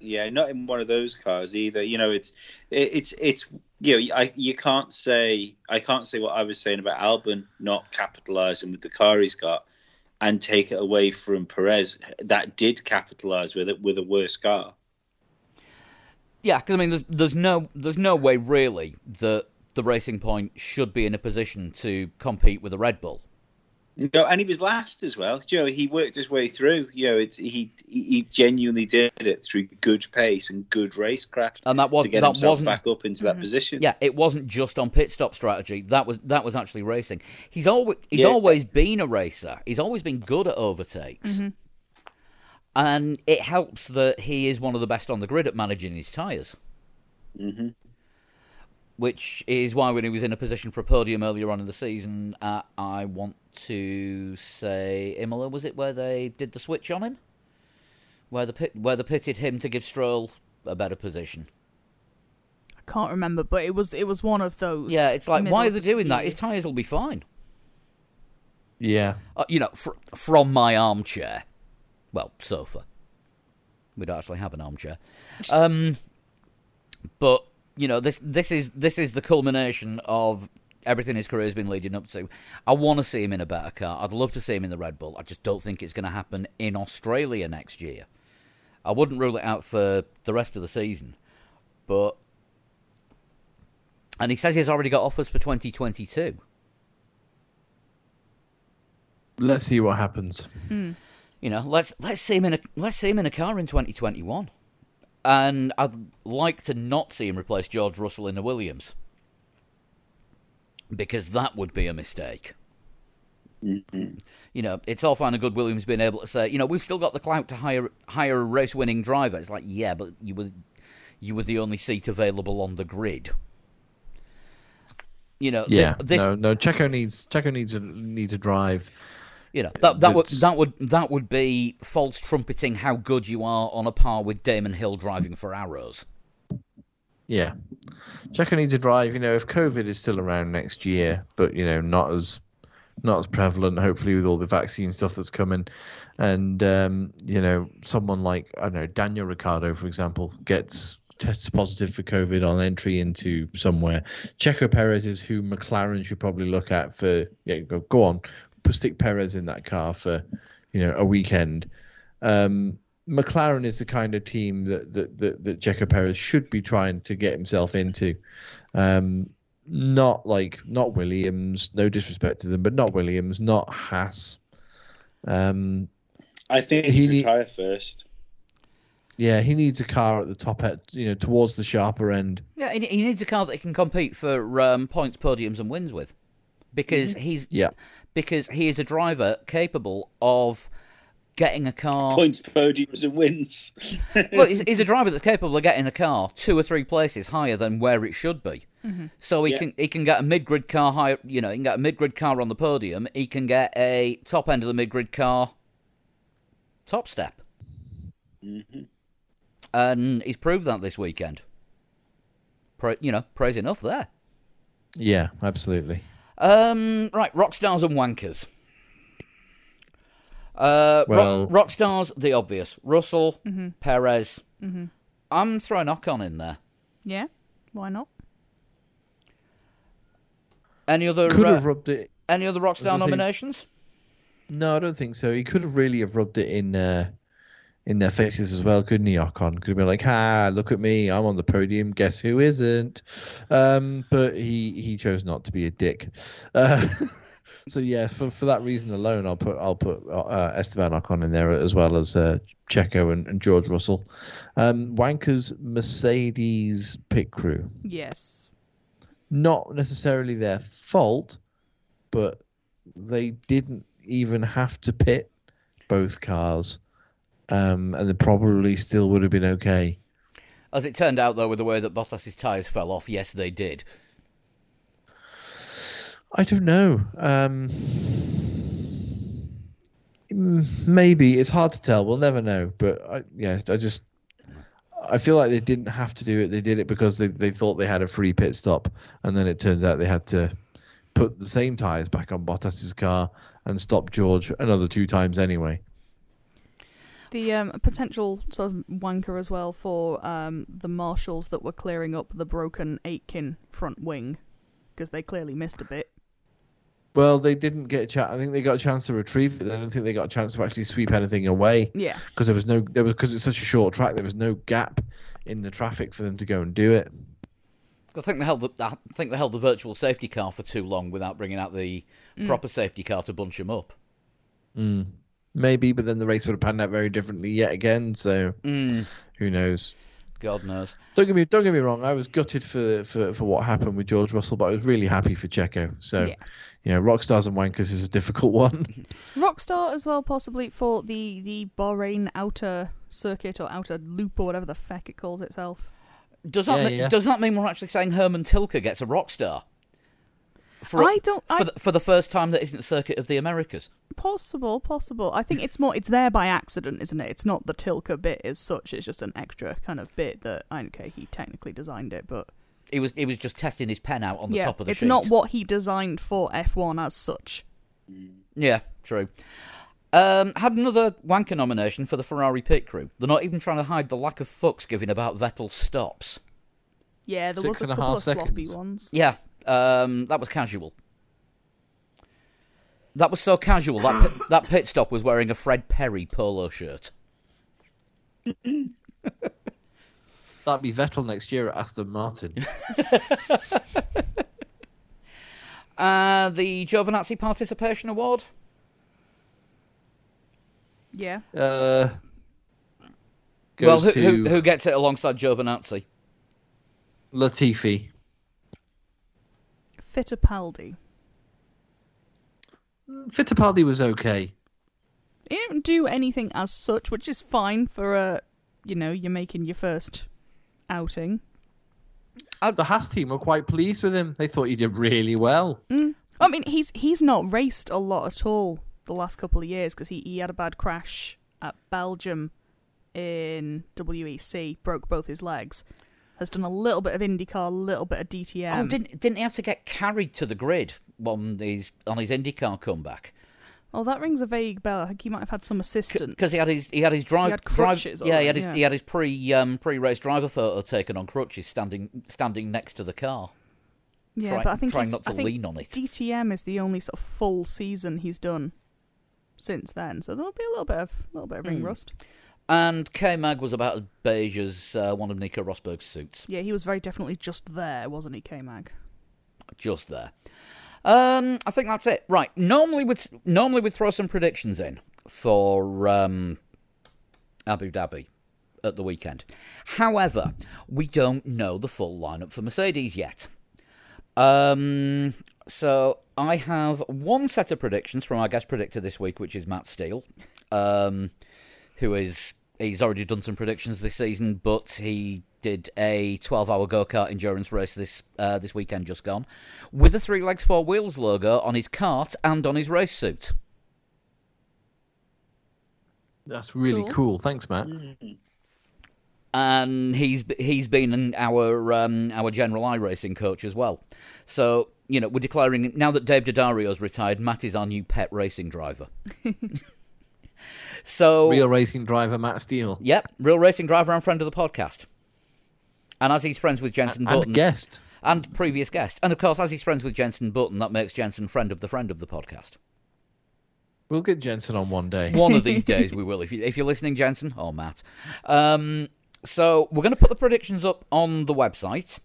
Yeah, not in one of those cars either. You know, it's it, it's it's you know, I you can't say I can't say what I was saying about Albon not capitalising with the car he's got, and take it away from Perez that did capitalise with it with a worse car. Yeah, because I mean, there's, there's no, there's no way really that the Racing Point should be in a position to compete with a Red Bull. No, and he was last as well. You know, he worked his way through. You know, it, he he genuinely did it through good pace and good racecraft And that was to get that himself wasn't back up into that position. Yeah, it wasn't just on pit stop strategy. That was that was actually racing. He's always he's Yeah. always been a racer. He's always been good at overtakes, and it helps that he is one of the best on the grid at managing his tires. hmm Which is why when he was in a position for a podium earlier on in the season, uh, I want to say Imola was it where they did the switch on him, where the pit where they pitted him to give Stroll a better position. I can't remember, but it was it was one of those. Yeah, it's like why are they doing that? year. His tires will be fine. Yeah. uh, you know, fr- from my armchair. Well, sofa. We don't actually have an armchair. Um, but you know, this this is this is the culmination of everything his career has been leading up to. I want to see him in a better car. I'd love to see him in the Red Bull. I just don't think it's going to happen in Australia next year. I wouldn't rule it out for the rest of the season, but. And he says he's already got offers for 2022. Let's see what happens. Hmm. You know, let's let's see him in a let's see him in a car in 2021, and I'd like to not see him replace George Russell in a Williams because that would be a mistake. Mm-hmm. You know, it's all fine and good Williams being able to say, you know, we've still got the clout to hire hire a race winning driver. It's like, yeah, but you were you were the only seat available on the grid. You know, Yeah, th- this no, no. Checo needs Checo needs a need to drive. You know that that would that would that would be false trumpeting how good you are on a par with Damon Hill driving for Arrows. Yeah, Checo needs to drive. You know, if COVID is still around next year, but you know, not as not as prevalent. Hopefully, with all the vaccine stuff that's coming, and um, you know, someone like I don't know Daniel Ricciardo, for example, gets tests positive for COVID on entry into somewhere. Checo Perez is who McLaren should probably look at for. Yeah, go go on, stick Perez in that car for, you know, a weekend. Um, McLaren is the kind of team that that that, that Checo Perez should be trying to get himself into. Um, not like not Williams, no disrespect to them, but not Williams, not Haas. Um, I think He he need- retire first. yeah, he needs a car at the top end, you know, towards the sharper end. Yeah, he, he needs a car that he can compete for um, points, podiums, and wins with, because he's Yeah, because he is a driver capable of getting a car. Points, podiums, and wins. well, he's, he's a driver that's capable of getting a car two or three places higher than where it should be. So he Yeah. can he can get a mid grid car higher. You know, he can get a mid grid car on the podium. He can get a top end of the mid grid car top step, and he's proved that this weekend. Pra- you know, praise enough there. yeah, absolutely. Um, right, rock stars and wankers. Uh, Well- rock, rock stars, the obvious: Russell, Perez. I'm throwing Ocon in there. Yeah, why not? Any other Could uh, have rubbed it. any other rock star gonna say- nominations? No, I don't think so. He could have really have rubbed it in uh, in their faces as well, couldn't he? Ocon could have been like, "Ha, look at me! I'm on the podium. Guess who isn't?" Um, but he he chose not to be a dick. Uh, so yeah, for for that reason alone, I'll put I'll put uh, Esteban Ocon in there as well as uh, Checo and, and George Russell. Um, Wanker's Mercedes pit crew, Yes. not necessarily their fault, but they didn't even have to pit both cars, um, and they probably still would have been okay. As it turned out, though, with the way that Bottas's tyres fell off, yes, they did. I don't know. Um, maybe it's hard to tell. We'll never know. But I, yeah, I just I feel like they didn't have to do it. They did it because they they thought they had a free pit stop, and then it turns out they had to put the same tires back on Bottas's car and stop George another two times anyway. The um, potential sort of wanker as well for um, the marshals that were clearing up the broken Aitken front wing because they clearly missed a bit. Well, they didn't get a chance. I think they got a chance to retrieve it. I don't think they got a chance to actually sweep anything away Yeah. because there was no there was because it's such a short track. There was no gap in the traffic for them to go and do it. I think they held the I think they held the virtual safety car for too long without bringing out the proper safety car to bunch them up. Mm. Maybe, but then the race would have panned out very differently yet again. So Mm, who knows? God knows. Don't get me don't get me wrong. I was gutted for for, for what happened with George Russell, but I was really happy for Checo. So Yeah. You know, rock stars and wankers is a difficult one. Rockstar as well, possibly for the the Bahrain outer circuit or outer loop or whatever the feck it calls itself. Does that Yeah, mean, yeah. does that mean we're actually saying Hermann Tilke gets a rock star? For, I don't. for, the, for the first time that isn't Circuit of the Americas. possible, possible. I think it's more. It's there by accident, isn't it? It's not the Tilke bit as such. It's just an extra kind of bit that. Okay, he technically designed it, but He was he was just testing his pen out on the yeah, top of the it's sheet. not what he designed for F1 as such. Yeah, true. Um, had another wanker nomination for the Ferrari pit crew. They're not even trying to hide the lack of fucks given about Vettel's stops. Yeah, there Six was a and a couple half of sloppy seconds. ones. Yeah, um, that was casual. That was so casual. That pit, that pit stop was wearing a Fred Perry polo shirt. That'd be Vettel next year at Aston Martin. Uh, the Giovinazzi Participation Award. Yeah. Uh, well, who, who, who gets it alongside Giovinazzi? Latifi. Fittipaldi. Fittipaldi was okay. He didn't do anything as such, which is fine for a, you know, you're making your first outing. The Haas team were quite pleased with him. They thought he did really well. Mm. I mean, he's he's not raced a lot at all the last couple of years because he, he had a bad crash at Belgium in WEC, broke both his legs. Has done a little bit of IndyCar, a little bit of DTM. oh, didn't didn't he have to get carried to the grid on his on his IndyCar comeback? Oh, that rings a vague bell. I think he might have had some assistance. Because he had his he had his drive He had drive crutches yeah he had his yeah. he had his pre um, pre race driver photo taken on crutches standing standing next to the car yeah, but I think trying not to lean on it. DTM is the only sort of full season he's done since then, so there'll be a little bit of little bit of ring Hmm. rust. and K Mag was about as beige as uh, one of Nico Rosberg's suits Yeah, he was very definitely just there, wasn't he, K Mag? just there. Um, I think that's it. Right. Normally we'd normally we'd throw some predictions in for um, Abu Dhabi at the weekend. However, we don't know the full lineup for Mercedes yet. Um, so I have one set of predictions from our guest predictor this week, which is Matt Steele, um, who is he's already done some predictions this season, but he did a 12-hour go-kart endurance race this uh, this weekend just gone, with the three legs four wheels logo on his kart and on his race suit. That's really Cool. cool. Thanks, Matt. and he's he's been our um, our general iRacing coach as well. So you know we're declaring now that Dave Daddario's retired, Matt is our new pet racing driver. so Real racing driver Matt Steele. yep, real racing driver and friend of the podcast. And as he's friends with Jenson And Button guest. and previous guest, and of course as he's friends with Jenson Button, that makes Jenson friend of the friend of the podcast. We'll get Jenson on one day. One of these days we will. If you if you're listening, Jenson or Matt. Um, so we're going to put the predictions up on the website.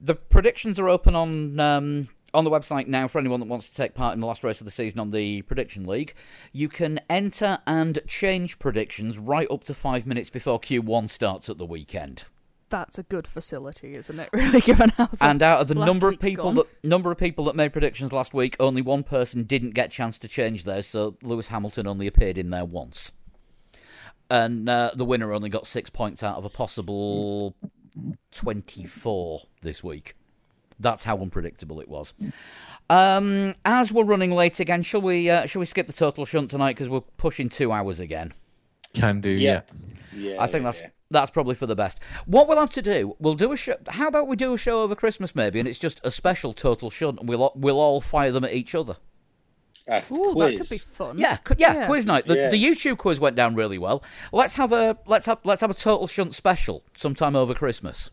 The predictions are open on um, on the website now for anyone that wants to take part in the last race of the season on the prediction league. You can enter and change predictions right up to five minutes before Q1 starts at the weekend. That's a good facility, isn't it? Really, given how the And out of the number of people gone. that number of people that made predictions last week, only one person didn't get a chance to change theirs. So Lewis Hamilton only appeared in there once, and uh, the winner only got six points out of a possible twenty-four this week. That's how unpredictable it was. Um, as we're running late again, shall we? Uh, shall we skip the total shunt tonight because we're pushing two hours again? Can do, Yeah. yeah. Yeah, I think yeah, that's yeah. That's probably for the best. What we'll have to do, we'll do a show. How about we do a show over Christmas maybe, and it's just a special total shunt, and we'll all- we'll all fire them at each other. A Ooh, quiz. that could be fun. Yeah, cu- yeah, Yeah. quiz night. The, Yeah. the YouTube quiz went down really well. Let's have a let's have let's have a total shunt special sometime over Christmas.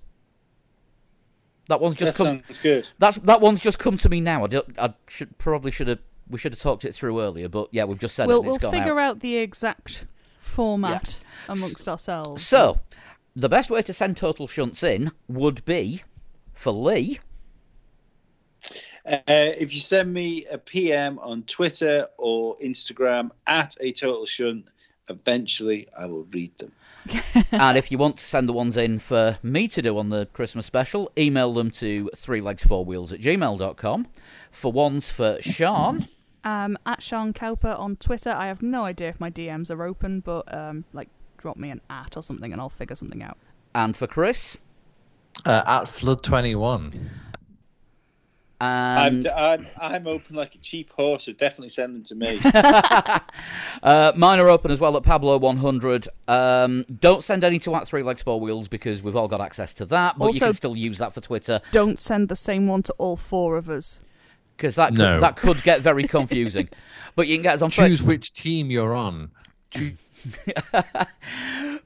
That one's just that come. sounds good. That's that one's just come to me now. I, don't- I should probably should have we should have talked it through earlier, but yeah, we've just said we'll it. and we'll gone figure out. out the exact format amongst ourselves. So, the best way to send total shunts in would be for Lee. Uh, if you send me a PM on Twitter or Instagram at a total shunt, eventually I will read them. and if you want to send the ones in for me to do on the Christmas special, email them to three legs four wheels at gmail.com. For ones for Sean, Um, at Sean Cowper on Twitter. I have no idea if my DMs are open, but um, like drop me an at or something, and I'll figure something out. and for Chris, Uh, at Flood21. and I'm, I'm, I'm open like a cheap horse, so definitely send them to me. uh, mine are open as well at Pablo100. Um, don't send any to at three legs four wheels because we've all got access to that, but you can still use that for Twitter Don't send the same one to all four of us. Because that could, No. that could get very confusing. but you can get us on. Choose which team you're on.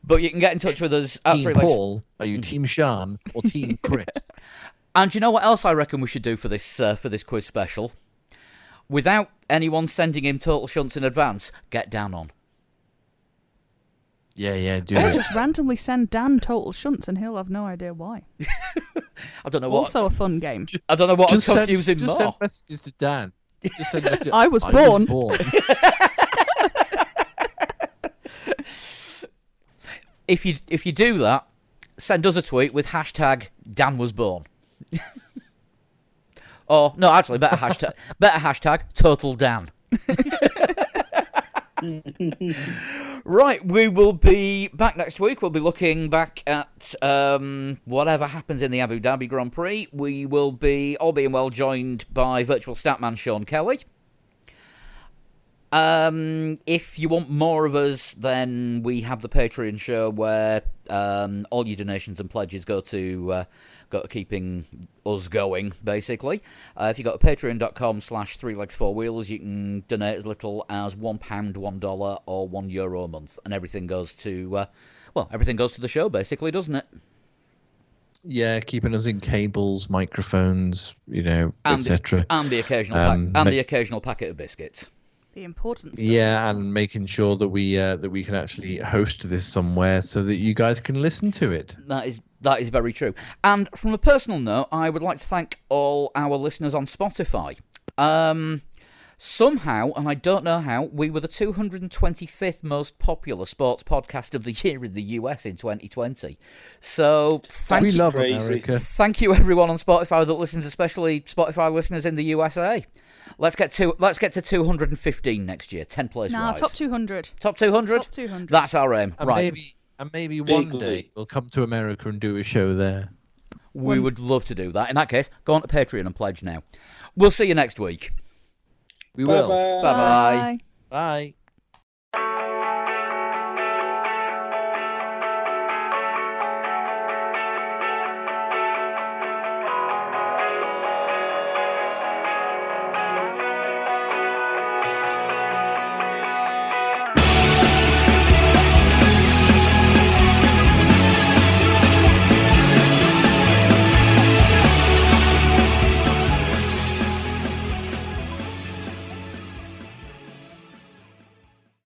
But you can get in touch with us at Team Paul. Are you Team Sean or Team Chris? And you know what else I reckon we should do for this uh, for this quiz special? Without anyone sending him total shunts in advance, get down on. Yeah, yeah, do Or it. just randomly send Dan total shunts, and he'll have no idea why. I don't know what. Also a fun game. I don't know what Just would send, confuse him just more. send messages to Dan. Just send messages. I was born. if you if you do that, send us a tweet with hashtag Dan was born. or no, actually, better hashtag better hashtag Total Dan. right, we will be back next week. We'll be looking back at um, whatever happens in the Abu Dhabi Grand Prix. We will be, all being well, joined by virtual statman Sean Kelly. Um, if you want more of us, then we have the Patreon show where um, all your donations and pledges go to uh, go to keeping us going. Basically, uh, if you go to patreon.com slash three legs four wheels, you can donate as little as one pound, one dollar, or one euro a month, and everything goes to uh, well, everything goes to the show, basically, doesn't it? Yeah, keeping us in cables, microphones, you know, etc. and the occasional Um, pack, and the occasional packet of biscuits. The important stuff. Yeah, and making sure that we uh, that we can actually host this somewhere so that you guys can listen to it. That is that is very true. And from a personal note, I would like to thank all our listeners on Spotify. Um, somehow, and I don't know how, we were the 225th most popular sports podcast of the year in the US in 2020. So thank we you, love America. thank you everyone on Spotify that listens, especially Spotify listeners in the USA. Let's get to let's get to 215 next year. 10 place Now, rise. top 200. top 200. Top 200. That's our aim. And right. maybe and maybe one Big day league. we'll come to America and do a show there. We would love to do that. In that case, go on to Patreon and pledge now. We'll see you next week. We will. Bye-bye. Bye bye. Bye.